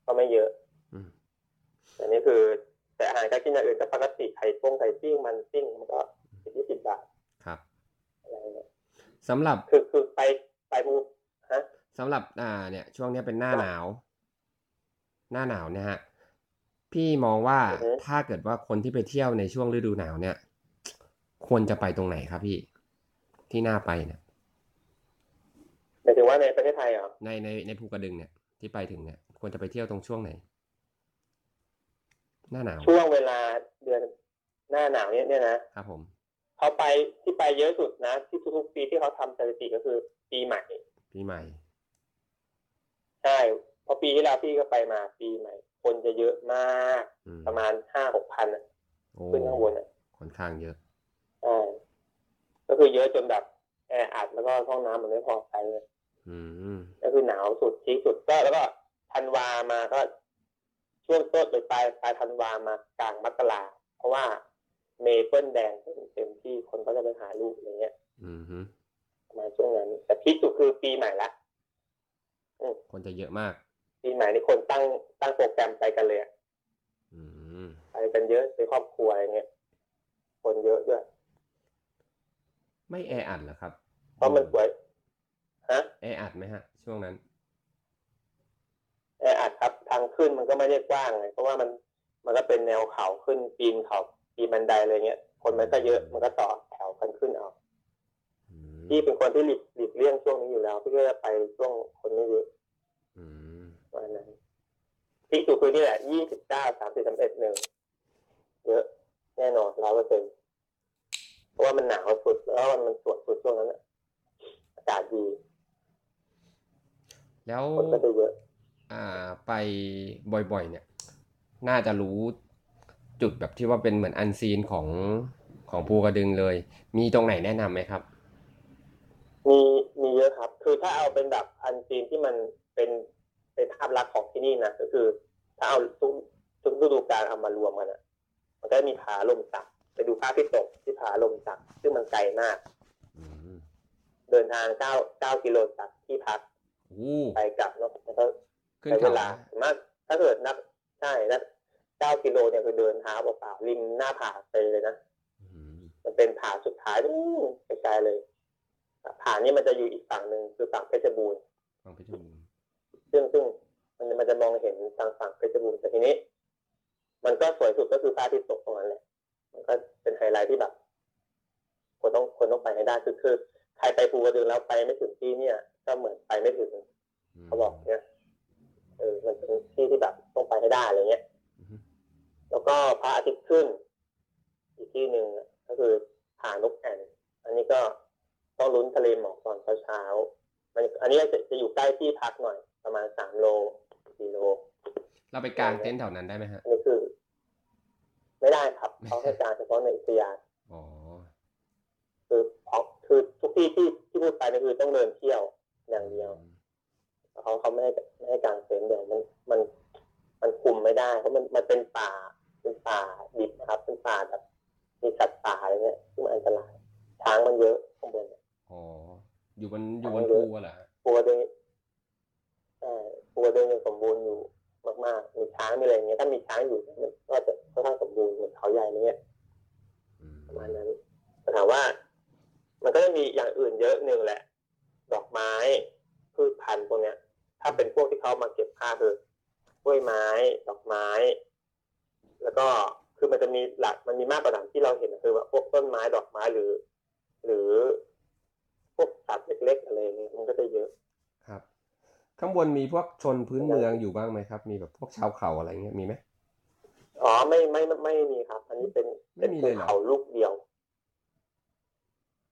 ก็ไม่เยอะอืมอันนี้คือ แต่อาหารการกินอย่างอื่นก็ปกติไข่ต้งไข่ปิ้งมันปิ้งมันก็สิบยี่สิบบาทครับอะไรเงี้ยสำหรับคือคือไปไปภูฮะ สำหรับอ่าเนี่ยช่วงเนี้ยเป็นหน้าหนาว หน้าหนาวเนี่ยฮะพี่มองว่าอือฮึถ้าเกิดว่าคนที่ไปเที่ยวในช่วงฤดูหนาวเนี่ย ควรจะไปตรงไหนครับพี่ ที่น่าไปเนี่ยหมายถึงว่าในประเทศไทยเหรอในในในภูกระดึงเนี่ย ที่ไปถึงเนี่ย ควรจะไปเที่ยวตรงช่วงไหน หน้าหนาว ช่วงเวลาเดือนหน้าหนาวเนี่ยเนี่ยนะครับผมเขาไปที่ไปเยอะสุดนะ ที่ทุกๆปีที่เขาทำสถิติก็คือ ปีใหม่ ปีใหม่ ใช่เพราะปีที่แล้วพี่ก็ไปมาปีใหม่ คนจะเยอะมากอืมประมาณห้าหกพันอะโอ้ขึ้นข้างบนอะค่อนข้างเยอะใช่ก็คือเยอะจนแบบแออัดแล้วก็ห้องน้ำมันไม่พอใช้เลยอืมก็คือหนาวสุดที่สุดก็แล้วก็ธันวามาก็ช่วงต้นหรือปลายปลายธันวามากลางมกราเพราะว่าเมเปิลแดงเต็มที่คนก็จะไปหาลูกอะไรเงี้ย อืมฮึประมาณช่วงนั้นแต่พีคสุดคือปีใหม่ละ คนจะเยอะมาก ปีใหม่นี่คนตั้งตั้งโปรแกรมไปกันเลยอะอืมไปกันเยอะไปครอบครัวอะไรเงี้ย คนเยอะด้วย ไม่แออัดเหรอครับ เพราะมันสวย ฮะ แออัดไหมฮะ ช่วงนั้น แออัดครับ ทางขึ้นมันก็ไม่ได้กว้างไงเพราะว่ามันมันก็เป็นแนวเขาขึ้นปีนเขาปีนบันไดอะไรเงี้ย คนมันก็เยอะ มันก็ต่อแถวกันขึ้นเอาอืม พี่เป็นคนที่หลีกหลีกเลี่ยงช่วงนี้อยู่แล้วพี่ก็จะไปช่วงคนไม่เยอะอืมวันนั้นพี่สุดคือนี่แหละยี่สิบเก้าสามสิบสามเอ็ดหนึ่งเยอะแน่นอนร้อยเปอร์เซ็นต์เพราะว่ามันหนาวสุดแล้วมันสวยสุดช่วงนั้นน่ะอากาศดีแล้วคนก็จะเยอะอ่าไปบ่อยๆ เนี่ย น่าจะรู้จุดแบบที่ว่าเป็นเหมือนอันซีนของของภูกระดึงเลย มีตรงไหนแนะนำไหมครับ มีมีเยอะครับ คือถ้าเอาเป็นแบบอันซีนที่มันเป็นเป็นภาพลักษณ์ของที่นี่นะก็คือ ถ้าเอาทุกทุกฤดูกาลเอามารวมกันอะ มันก็มีผาลมสักไปดูภาพที่ตกที่ผาลมสักซึ่งมันไกลมากอืมเดินทางเก้าเก้ากิโลจากที่พักโอ้ไปกลับเนาะแล้วก็ขึ้นใช้เวเขาลาสามารถถ้าเกิดนับใช่นับเก้ากิโลเนี่ยคือเดินเท้าเปล่าๆริมหน้าผาไปเลยนะอืมมันเป็นผาสุดท้ายนู่นไกลๆเลย ผานี้มันจะอยู่อีกฝั่งหนึ่งคือฝั่งเพชรบูรณ์ฟังเพชรบูรณ์ซึ่งซึ่งมันมันจะมองเห็นทางฝั่งเพชรบูรณ์แต่ทีนี้ มันก็สวยสุดก็คือพระอาทิตย์ตกตรงนั้นแหละมันก็เป็นไฮไลท์ที่แบบคนต้องคนต้องไปให้ได้คือคือใครไปภูกระดึงแล้วไปไม่ถึงที่เนี่ย ก็เหมือนไปไม่ถึงมเขาบอกเนี่ยเออมันเป็นที่ที่แบบต้องไปให้ได้อะไรเงี้ยอืมแล้วก็พระอาทิตย์ขึ้น อีกที่หนึ่งก็คือผานกแอ่นอันนี้ก็ ต้องลุ้นทะเลหมอกตอนเช้าๆมันอันนี้จะจะอยู่ใกล้ที่พักหน่อย ประมาณสามโลสี่โล เราไปกางเต็นท์แถวนั้นได้ไหมฮะอันนี้คือ ไม่ได้ครับเขาให้การเฉพาะในอุทยานอ๋อคือเพราะคือทุกที่ที่ที่พูดไปนี่คือต้องเดินเที่ยวอย่างเดียวเขาเขาไม่ให้ไม่ให้กางเต็นท์เลยมันมัน มันคุมไม่ได้ เพราะมันมันเป็นป่าเป็นป่าดิบนะครับ เป็นป่าแบบมีสัตว์ป่าอะไรเงี้ยที่มันอันตรายช้างมันเยอะข้างบนเนี่ย อ๋ออยู่บนอยู่บนภูอะเหรอฮะปูกระดึงใช่ปูกระดึงยังสมบูรณ์อยู่มากๆมีช้างมีอะไรเงี้ยถ้ามีช้างอยู่มันก็จะค่อนข้างสมบูรณ์เหมือนเขาใหญ่เนี่ยอืมประมาณนั้นแต่ถามว่า มันก็จะมีอย่างอื่นเยอะหนึ่งแหละ ดอกไม้พืชพันธุ์พวกเนี้ย ถ้าเป็นพวกที่เขามาเก็บค่าคือกล้วยไม้ดอกไม้ แล้วก็คือมันจะมีหลักมันมีมากกว่านั้นที่เราเห็นคือว่าพวกต้นไม้ดอกไม้หรือ หรือ พวกสัตว์เล็กๆอะไรเงี้ยมันก็จะเยอะครับ ข้างบนมีพวกชนพื้นเมืองอยู่บ้างไหมครับ มีแบบพวกชาวเขาอะไรเงี้ยมีไหมอ๋อไม่ไม่ไม่ไม่มีครับ อันนี้เป็นไม่เป็นมีภูเลยเหรอเขาลูกเดียว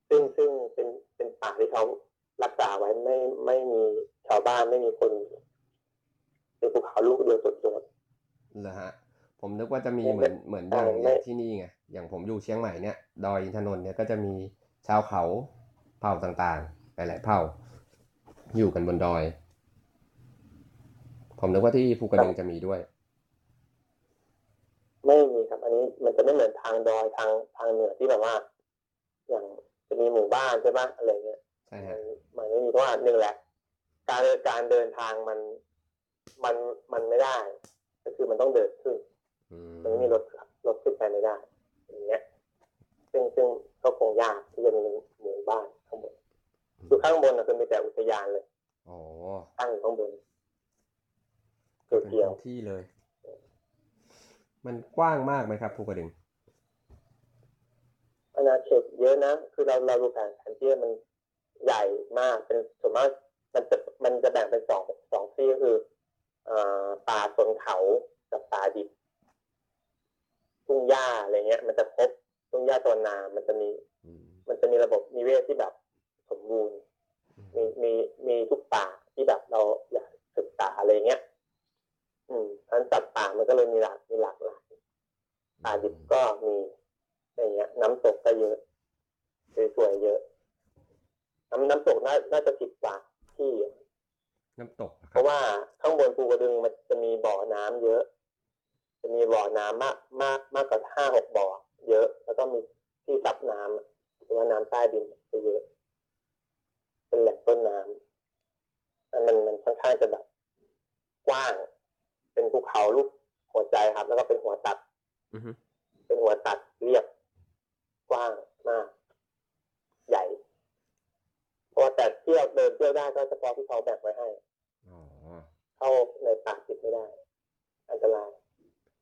ซึ่งซึ่งเป็นเป็นป่าที่เขารักษาไว้ไม่ไม่มีชาวบ้านไม่มีคนอยู่เป็นภูเขาลูกเดียวสุดเหรอฮะผมนึกว่าจะมีไม่เหมือนเหมือนอย่างไม่อย่างที่นี่ไงอย่างผมอยู่เชียงใหม่เนี่ยดอยอินทนนท์เนี่ยก็จะมีชาวเขา เผ่าต่างๆ หลายๆเผ่า อยู่กันบนดอย ผมนึกว่าที่ภูกระดึงจะมีด้วยๆไม่มีครับ อันนี้มันจะไม่เหมือนทางดอยทางทางเหนือที่แบบว่า อย่างจะมีหมู่บ้านใช่ปะอะไรเงี้ยใช่มัฮะนมันไม่มีเพราะว่าหนึ่งแหละ การการเดินทางมันมันมันไม่ได้ ก็คือมันต้องเดินขึ้นอืมมันไม่มีรถขับรถขึ้นไปไม่ได้อย่างเงี้ยซึ่งซึ่งก็คงยากที่จะมีหมู่บ้านข้างบน คือข้างบนนะคือมีแต่อุทยานเลยอ๋อตั้งอยู่ข้างบนก็เป็นเดียวพื้นที่เลย มันกว้างมากไหมครับภูกระดึงอาณาเขตเยอะนะ คือเราเราดูแผนแผนที่มันใหญ่มาก เป็นส่วนมากมันจะมันจะแบ่งเป็นสองสองที่ก็คือเอ่อป่าสนเขากับป่าดิบทุ่งหญ้าอะไรเงี้ย มันจะครบทุ่งหญ้าตัวนา มันจะมี อืมมันจะมีระบบนิเวศที่แบบ สมบูรณ์มีมีมีทุกป่าที่แบบเราอยากศึกษาอะไรเงี้ย อืมทั้นสัตว์ป่ามันก็เลยมีหลากมีหลากหลายป่าดิบก็มีอะไรเงี้ย น้ำตกก็เยอะสวยๆเยอะ น้ำน้ำตกน่าน่าจะสิบกว่าที่อะน้ำตกนะคเพรับราะว่าข้างบนภูกระดึงมันจะมีบ่อน้ำเยอะ จะมีบ่อน้ำมากมากมากกว่าห้าหกบ่อ เยอะ แล้วก็มีที่ซับน้ำอะหรือว่าน้ำใต้ดินจะเยอะ เป็นแหล่งต้นน้ำมันมันมันค่อนข้างจะแบบกว้าง เป็นภูเขาลูกหัวใจครับ แล้วก็เป็นหัวตัดอือฮึเป็นหัวตัดเรียบกว้างมาก ใหญ่ที่ยวเดินเที่ยวได้ก็เฉพาะที่เขาแบ่งไว้ให้อ๋อเข้าในป่าจิบไม่ได้ อันตราย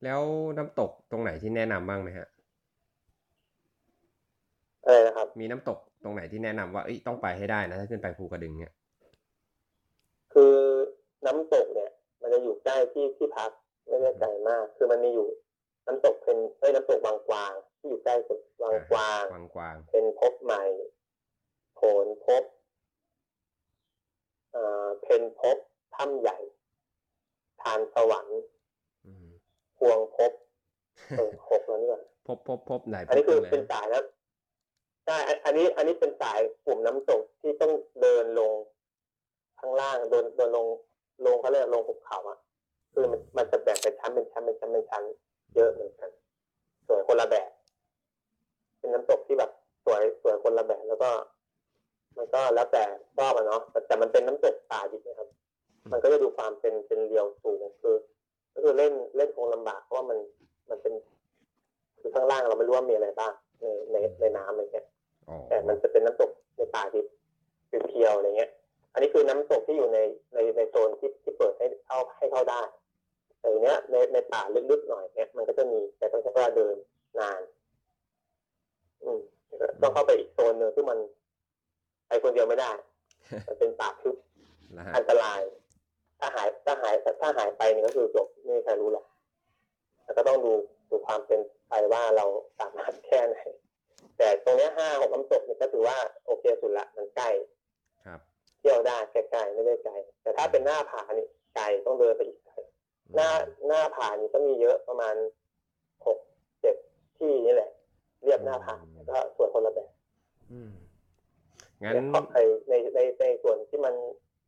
แล้วน้ำตกตรงไหนที่แนะนำบ้างไหมฮะอะไรนะครับ มีน้ำตก ตรงไหนที่แนะนำว่าเอ้ยต้องไปให้ได้นะถ้าขึ้นไปภูกระดึงเนี่ย คือน้ำตกเนี่ย มันจะอยู่ใกล้ที่ที่พักไม่ได้ไกลมาก คือมันมีอยู่ น้ำตกเป็นเอ้ยน้ำตกบางกวางที่อยู่ใกล้สุดบางกวางกวางกวาง เป็นพบใหม่โผนพบเอ่อเพนพบถ้ำใหญ่ ทานสวรรค์อืมพวงพบเออหกแล้วเนี่ยพบพบพบไหนอันนี้คือพบตรงไหเป็นสายนะใช่อันอันนี้อันนี้เป็นสายกลุ่มน้ำตกที่ต้องเดินลงข้างล่างเดินเดินลงลงเขาเรียกลงหุบเขาอะ คือมันมันจะแบ่งเป็นชั้นเป็นชั้นเป็นชั้นเป็นชั้น เยอะเหมือนกันสวยคนละแบบ เป็นน้ำตกที่แบบสวยสวยคนละแบบแล้วก็ มันก็แล้วแต่ชอบอะเนาะแต่แต่มันเป็นน้ำตกป่าดิบนะครับ มันก็จะดูความเป็นเป็นเรียวสูงคือก็คือเล่นเล่นคงลำบากเพราะว่ามันมันเป็นคือข้างล่างเราไม่รู้ว่ามีอะไรบ้างในในในน้ำอะไรเงี้ย แต่มันจะเป็นน้ำตกในป่าดิบเพียวๆอะไรเงี้ย อันนี้คือน้ำตกที่อยู่ในในในโซนที่ที่เปิดให้เข้าให้เข้าได้แต่ทีเนี้ยในในป่าลึกๆหน่อยเนี้ยมันก็จะมีแต่ต้องใช้เวลาเดินนาน อืมต้องเข้าไปอีกโซนหนึ่งที่มันไปคนเดียวไม่ได้ มันเป็นป่าทึบแล้วฮะอันตราย ถ้าหายถ้าหายถ้าหายไปเนี่ยก็คือจบไม่มีใครรู้หรอกแล้วก็ต้องดูดูความเป็นไปว่าเราสามารถแค่ไหน แต่ตรงเนี้ยห้าหกน้ำตกเนี่ยก็ถือว่าโอเคสุดละมันใกล้ครับเที่ยวได้ใกล้ๆไม่ได้ไกลแต่ถ้าเป็นหน้าผานี่ไกลต้องเดินไปอีกไกลหน้าหน้าผานี่ก็มีเยอะประมาณหกเจ็ดที่นี่แหละ เรียบหน้าผาก็สวยคนละแบบอืมงั้นเนี่ยเพราะไอ้ในในในส่วนที่มัน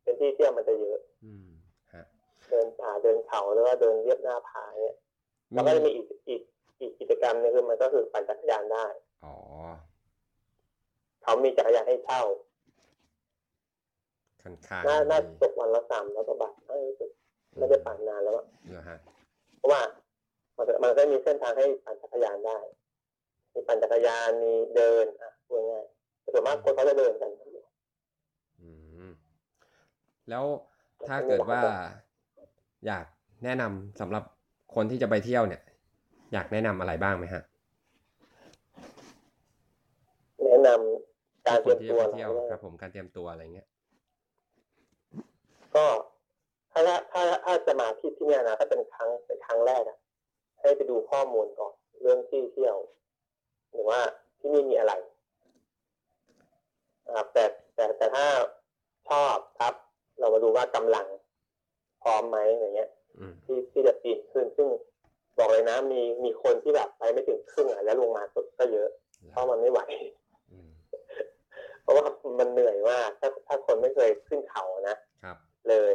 เป็นที่เที่ยวมันจะเยอะ อืมฮะเดินป่าเดินเขาหรือว่าเดินเรียบหน้าผาเนี่ยแล้วก็จะมีอีกอีกอีกกิจกรรมหนึงคือมันก็คือปั่นจักรยานได้ อ๋อเขามีจักรยานให้เช่าค่อนข้างน่าน่าดีตกวันละสามร้อยกว่าบาทเอ้ยไม่ได้ปั่นนานแล้วอะเหรอฮะเพราะว่ามันก็มันก็มีเส้นทางให้ปั่นจักรยานได้ มีปั่นจักรยานมีเดินอะพูดง่ายๆแต่ส่วนมากคนเขาจะเดินกันอืมแล้วถ้าเกิดว่าอยากแนะนำสำหรับคนที่จะไปเที่ยวเนี่ย อยากแนะนำอะไรบ้างไหมฮะ แนะนำการเตครียนมที่ตัวจะไปเที่ยวนะครับ ผมการเตรียมตัวอะไรเงี้ย ก็ถ้าถ้าถ้าจะมาที่ที่เนี่ยนะถ้าเป็นครั้งเป็นครั้งแรกอะให้ไปดูข้อมูลก่อนเรื่องที่เที่ยว หรือว่าที่นี่มีอะไรนะครับแต่แต่แต่ถ้าชอบครับ เรามาดูว่ากำลังพร้อมไหมอย่างเงี้ยอืมที่ที่จะปีนขึ้นซึ่งบอกเลยนะมีมีคนที่แบบไปไม่ถึงครึ่งอะแล้วลงมาก็เยอะ เพราะมันไม่ไหวอืม เพราะว่ามันเหนื่อยมากถ้าถ้าคนไม่เคยขึ้นเขานะครับ เลย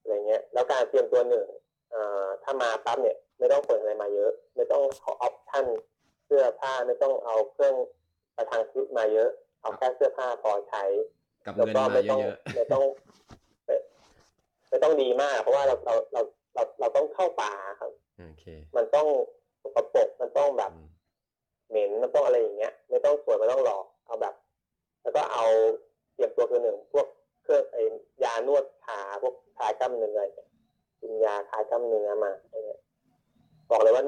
อะไรเงี้ย แล้วการเตรียมตัวหนึ่งเอ่อถ้ามาปั๊บเนี่ย ไม่ต้องขนอะไรมาเยอะ ไม่ต้องเอาออปชั่นเสื้อผ้าไม่ต้องเอาเครื่องประทังชีวิตมาเยอะ เอาแค่เสื้อผ้าพอใช้กับแล้วเงินก็มาไม่เยต้องอะไม่ต้องไม่ไม่ต้องดีมาก เพราะว่าเราเราเราเราเราต้องเข้าป่าครับๆโอเคมันต้องสกปรกมันต้องแบบอืมเหม็นมันต้องอะไรอย่างเงี้ย ไม่ต้องสวยไม่ต้องหล่อเอาแบบ แล้วก็เอาเตรียมตัวคือหนึ่งพวกเครื่องไอ้ยานวดขาพวกคลายกล้ามเนื้ออะไรเนี่ยกินยาคลายกล้ามเนื้อมาอะไรเงี้ยบอกเลยว่า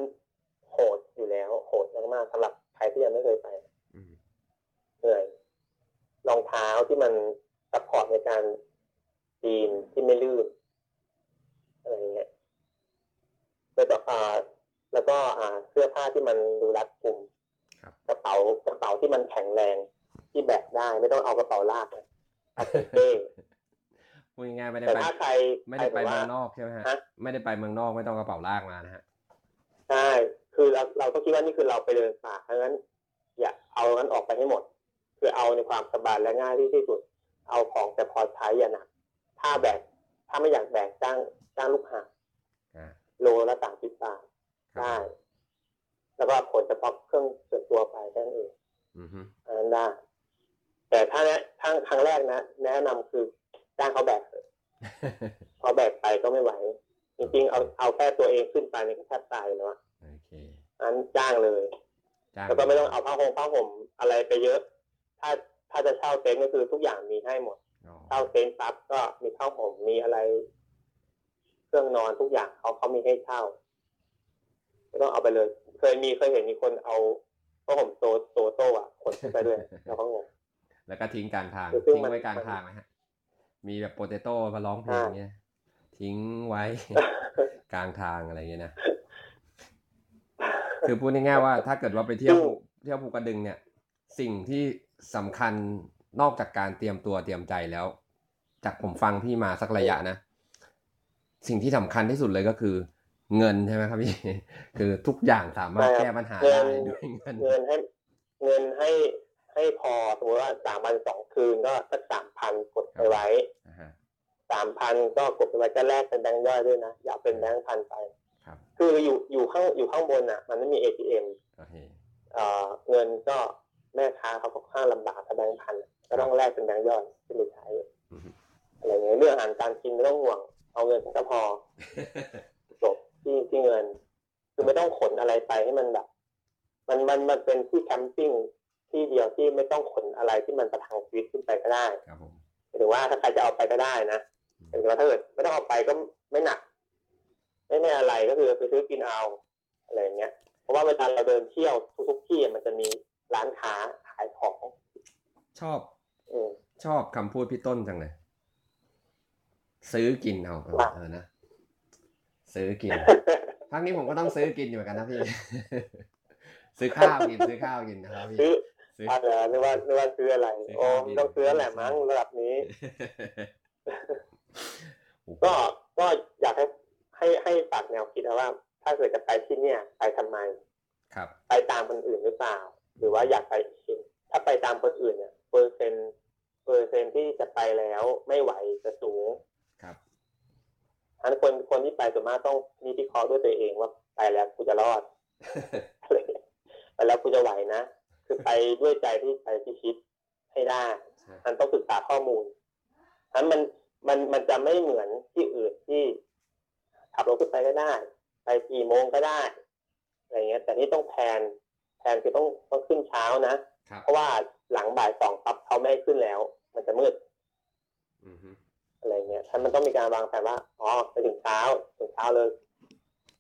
โหดอยู่แล้ว โหดมากๆสำหรับใครที่ยังไม่เคยไปอืมเหนื่อยรองเท้าที่มัน support ในการปีนที่ไม่ลื่นอะไรอย่างเงี้ยแล้วก็อ่าแล้วก็อ่าเสื้อผ้าที่มันดูรัดกุมครับกระเป๋ากระเป๋าที่มันแข็งแรง ที่แบกได้ไม่ต้องเอากระเป๋าลากนะเอาเป็นเป้พูดง่ายๆไม่ได้แต่ไปถ้าใครไม่ได้ไปใครแบบเมืว่าองนอกใช่ไหมฮะฮะไม่ได้ไปเมืองนอกไม่ต้องกระเป๋าลากมานะฮะใช่คือเราเราก็คิดว่านี่คือเราไปเดินป่าเพราะฉะนั้น อย่าเอานั้นออกไปให้หมด คือเอาในความสบายและง่ายที่ที่สุด เอาของแต่พอใช้อย่าหนักถ้าแบกถ้าไม่อยากแบกจ้างจ้างลูกหาบอ่าโลละสามสิบบาทครับได้แล้วก็ผลเฉพาะเครื่องส่วนตัวไปแค่นั้นเองอือฮึอันนั้นได้ แต่ถ้าแนะถ้าครั้งแรกนะ แนะนำคือจ้างเขาแบกเถอะพอแบกไปก็ไม่ไหว จริงๆ เอาเอาแค่ตัวเองขึ้นไปเนี่ยก็แทบตายแล้วอะโอเคอันนั้นจ้างเลยจ้างแล้วก็ไม่ต้องเอาผ้าห่มผ้าห่มอะไรไปเยอะ ถ้าถ้าจะเช่าเต็นท์ก็คือทุกอย่างมีให้หมดอ๋อเข้าเต็นท์ปั๊บก็มีข้าวหอมมีอะไร เครื่องนอนทุกอย่างเขาเขามีให้เช่าไม่ต้องเอาไปเลย เคยมีเคยเห็นมีคนเอาผ้าห่มโซโซโต้อะขนขึ้นไปด้วยเราก็งง แล้วก็ทิ้งกลางทางคือซึ่งทิ้งมันไว้กลางทางนะฮะมีแบบ Potato มาร้องเพลงอ่าเงี้ยทิ้งไว้กลางทางอะไรเงี้ยนะคือพูดง่ายๆว่า ถ้าเกิดว่าไปเที่ยวภูเที่ยวภูกระดึงเนี่ย สิ่งที่สำคัญนอกจากการเตรียมตัวเตรียมใจแล้ว จากผมฟังพี่มาสักระยะนะ สิ่งที่สำคัญที่สุดเลยก็คือ เงินใช่ไหมครับพี่ คือทุกอย่างสามารถใช่ครับแก้ปัญหาเงิได้นด้วยเงิน เงินให้เงินให้ ให้พอสมมติว่าสามวันสองคืนก็สักสามพันกดไปไว้อ่าฮะสามพันก็กดไปไว้ก็แลกเป็นแบงค์ย่อยด้วยนะอย่าเป็นแบงค์พันไปครับคืออยู่อยู่ข้างอยู่ข้างบนอะ มันไม่มี ATM โอเคเอ่อเงินก็แม่ค้าเขาก็ข้างลำบากถ้าแบงค์พันอะก็ต้องแลกเป็นแบงค์ย่อยที่ไปใช้อือฮึอะไรเงี้ยเรื่องอาหารการกินไม่ต้องห่วง เอาเงินก็พอจบที่ที่เงิน คือไม่ต้องขนอะไรไปให้มันแบบ มันมันมันเป็นที่แคมปิ้ง ที่เดียวที่ไม่ต้องขนอะไรที่มันประทังชีวิตขึ้นไปก็ได้ครับผมหรือว่าถ้าใครจะเอาไปก็ได้นะแต่ว่าถ้าเกิดไม่ต้องเอาไปก็ไม่หนัก ไม่ไม่อะไรก็คือไปซื้อกินเอาอะไรอย่างเงี้ย เพราะว่าเวลาเราเดินเที่ยวทุกๆที่มันจะมีร้านค้าขายของชอบอืมชอบคำพูดพี่ต้นจังเลย ซื้อกินเอาเออว่าเออนะซื้อกินพักนี้ผมก็ต้องซื้อกินอยู่เหมือนกันนะพี่ ซื้อข้าวกินซื้อข้าวกินนะครับพี่ ซื้อซื้ออะไรนึกว่านึกว่าซื้ออะไรซื้อโอ้ข้าวกินต้องซื้อแหละมั้งระดับนี้โอ้โหก็ก็อยากให้ให้ให้ฝากแนวคิดนะว่า ถ้าเกิดจะไปที่เนี่ย ไปทำไม ครับ ไปตามคนอื่นหรือเปล่า หรือว่าอยากไปเองถ้าไปตามคนอื่นเนี่ยเปอร์เซ็นต์เปอร์เซ็นต์ที่จะไปแล้วไม่ไหวจะสูงครับอันคนคนที่ไปส่วนมากต้องนี่ที่เคราะห์ด้วยตัวเองว่าไปแล้วกูจะรอดอะไรอย่างเงี้ยไปแล้วกูจะไหวนะ คือไปด้วยใจที่ไปพิชิตให้ได้ใช่มันต้องศึกษาข้อมูลนั้นมันมันมันจะไม่เหมือนที่อื่นที่ขับรถขึ้นไปก็ได้ ไปกี่โมงก็ได้อะไรเงี้ย แต่นี่ต้อง plan plan คือต้องต้องขึ้นเช้านะครับเพราะว่าหลังบ่ายสองปั๊บเขาไม่ให้ขึ้นแล้ว มันจะมืดอือฮึอะไรเงี้ยท่านมันต้องมีการวางแผนว่า อ๋อ ไปถึงเช้า ถึงเช้าเลย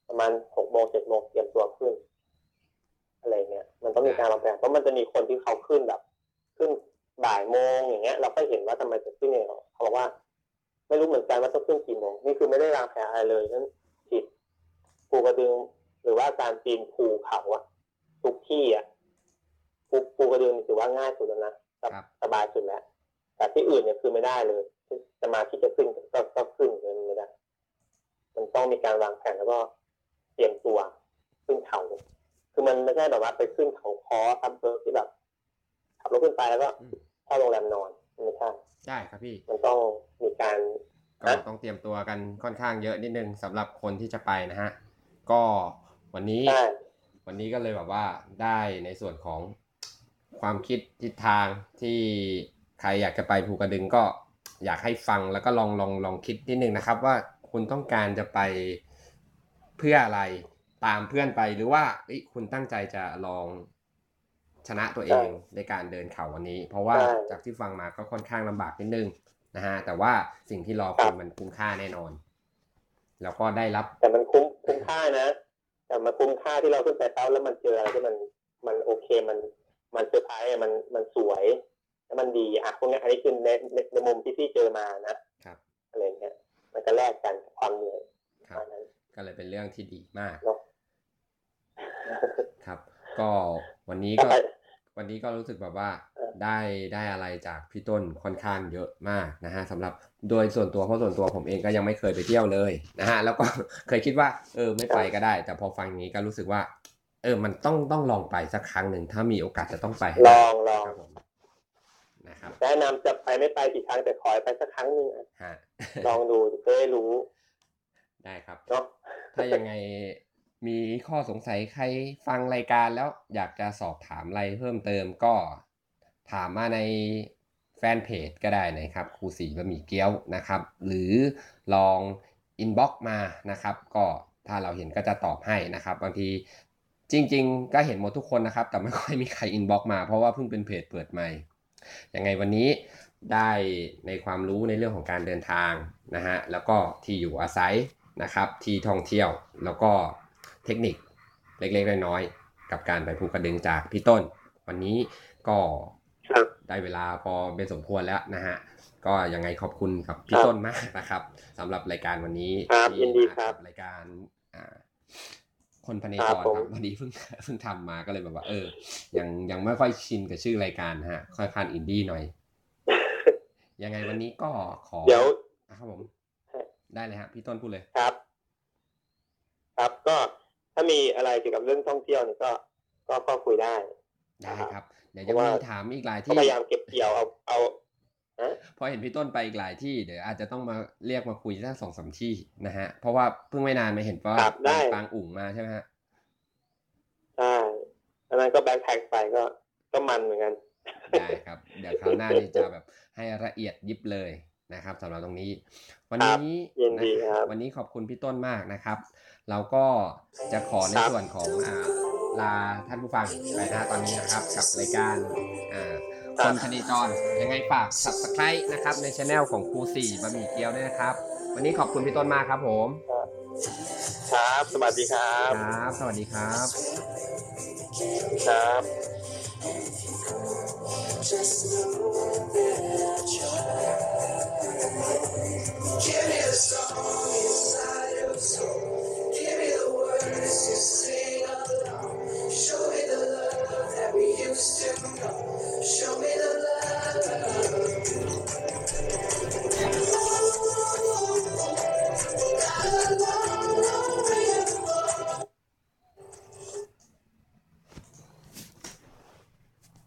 ประมาณหกโมงเจ็ดโมงเตรียมตัวขึ้น อะไรเงี้ยมันต้องมีการวางแผนเพราะมันจะมีคนที่เขาขึ้นแบบ ขึ้นบ่ายโมงอย่างเงี้ย เราก็เห็นว่าทำไมถึงขึ้นอย่างเงี้ยเขาบอกว่า ไม่รู้เหมือนกันว่าต้องขึ้นกี่โมงนี่คือไม่ได้วางแผนอะไรเลยนั่นผิดภูกระดึงหรือว่าการปีนภูเขาอะทุกที่อะภูภูกระดึงนี่ถือว่าง่ายสุดแล้วนะครับสบายสุดแล้วแต่ที่อื่นเนี่ยคือไม่ได้เลยจะมาที่จะขึ้นก็ก็ขึ้นเลยไม่ได้มันต้องมีการวางแผนแล้วก็เตรียมตัวขึ้นเขา คือมันไม่ใช่แบบว่าไปขึ้นเขาคอทับเบอร์ที่แบบขับรถขึ้นไปแล้วก็อืมเข้าโรงแรมนอนไม่ใช่ใช่ครับพี่มันต้องมีการก็ต้องเตรียมตัวกันค่อนข้างเยอะนิดนึงสำหรับคนที่จะไปนะฮะก็วันนี้ใช่วันนี้ก็เลยแบบว่าได้ในส่วนของความคิดทิศทางที่ใครอยากจะไปภูกระดึงก็อยากให้ฟังแล้วก็ลองลองลองคิดนิดนึงนะครับ ว่าคุณต้องการจะไปเพื่ออะไร ตามเพื่อนไปหรือว่าเอ้ยคุณตั้งใจจะลองชนะตัวเองในการเดินเขาวันนี้ เพราะว่าจากที่ฟังมาก็ค่อนข้างลำบากนิดนึงนะฮะแต่ว่าสิ่งที่รอคุณมันคุ้มค่าแน่นอน แล้วก็ได้รับ แต่มันคุ้มคุ้มค่านะ แต่มันคุ้มค่าที่เราขึ้นไปเต้าแล้วมันเจออะไรที่มันมันโอเคมันมันเซอร์ไพรส์อะมันมันสวย แล้วมันดีอะพวกเนี้ยอันนี้คือในในในมุมที่พี่เจอมานะครับอะไรเงี้ยมันก็แลกกันกับความเหนื่อยครับอันนั้นก็เลยเป็นเรื่องที่ดีมากเนาะ ครับ ก็วันนี้ถ้าก็ไปวันนี้ก็รู้สึกแบบว่าเออได้ได้อะไรจากพี่ต้นค่อนข้างเยอะมากนะฮะสำหรับโดยส่วนตัวเพราะส่วนตัวผมเองก็ยังไม่เคยไปเที่ยวเลยนะฮะแล้วก็เคยคิดว่า เออไม่ไปก็ได้ แต่พอฟังอย่างนี้ก็รู้สึกว่า เออ มันต้องต้องลองไปสักครั้งหนึ่งถ้ามีโอกาสจะต้องไปให้ลได้องลองครับผมนะครับแนะนำจะไปไม่ไปกี่ครั้งแต่ขอให้ไปสักครั้งหนึ่งอะฮะลองดูจะได้รู้ ได้ครับเนาะถ้ายังไง มีข้อสงสัยใครฟังรายการแล้วอยากจะสอบถามอะไรเพิ่มเติมก็ถามมาในแฟนเพจก็ได้นะครับครูสีบะหมี่เกี๊ยวนะครับ หรือลองinbox มานะครับ ก็ถ้าเราเห็นก็จะตอบให้นะครับ บางทีจริง ๆ ก็เห็นหมดทุกคนนะครับ แต่ไม่ค่อยมีใคร inbox มาเพราะว่าเพิ่งเป็นเพจเปิดใหม่ยังไงวันนี้ได้ในความรู้ในเรื่องของการเดินทางนะฮะแล้วก็ที่อยู่อาศัยนะครับ ที่ท่องเที่ยวแล้วก็ เทคนิคเล็กๆน้อยๆกับการไปภูกระดึงจากพี่ต้น วันนี้ก็ครับได้เวลาพอเป็นสมควรแล้วนะฮะก็ยังไงขอบคุณกับพี่ครับต้นมากนะครับสำหรับรายการวันนี้ครับที่ยินดีมาครับกับรายการอ่าคนพเนคจรับรผมครับวันนี้เพิ่งเพิ่งทำมาก็เลยแบบว่า เออ ยังยังไม่ค่อยชินกับชื่อรายการฮะ ค่อนข้หน่อย ยังไงวันนี้ก็ขอเดี๋ยวนะครับผม ได้เลยฮะพี่ต้นพูดเลยครับ ครับก็ ถ้ามีอะไรเกี่ยวกับเรื่องท่องเที่ยวเนี่ยก็ก็ก็คุยได้ ได้ครับครับเดี๋ยวจะเพราะมีว่าถามอีกหลายก็ที่พยายามเก็บเกี่ยวเอาเอาฮะพอเห็นพี่ต้นไปอีกหลายที่เดี๋ยวอาจจะต้องมาเรียกมาคุยสักสองสามที่นะฮะ เพราะว่าเพิ่งไม่นานมาเห็นว่าครับได้ปางอุ่งมาใช่ไหมฮะใช่อันนั้นก็แบ็คแพ็คไปก็ก็มันเหมือนกันได้ครับ เดี๋ยวคราวหน้านี่จะแบบให้ละเอียดยิบเลย นะครับสำหรับตรงนี้ วันนี้ยินดีนะครับวันนี้ขอบคุณพี่ต้นมากนะครับ เราก็จะขอในครับส่วนของอ่าลาท่านผู้ฟังไปนะตอนนี้นะครับกับรายการอ่าคนคดีจรยังไงฝาก subscribe นะครับในช anel ของครูสี่บะหมี่เกี๊ยวด้วยนะครับ วันนี้ขอบคุณพี่ต้นมากครับผม ครับ สวัสดีครับ ครับ สวัสดีครับ ครับ Just know that I tried. Can't hear the song inside.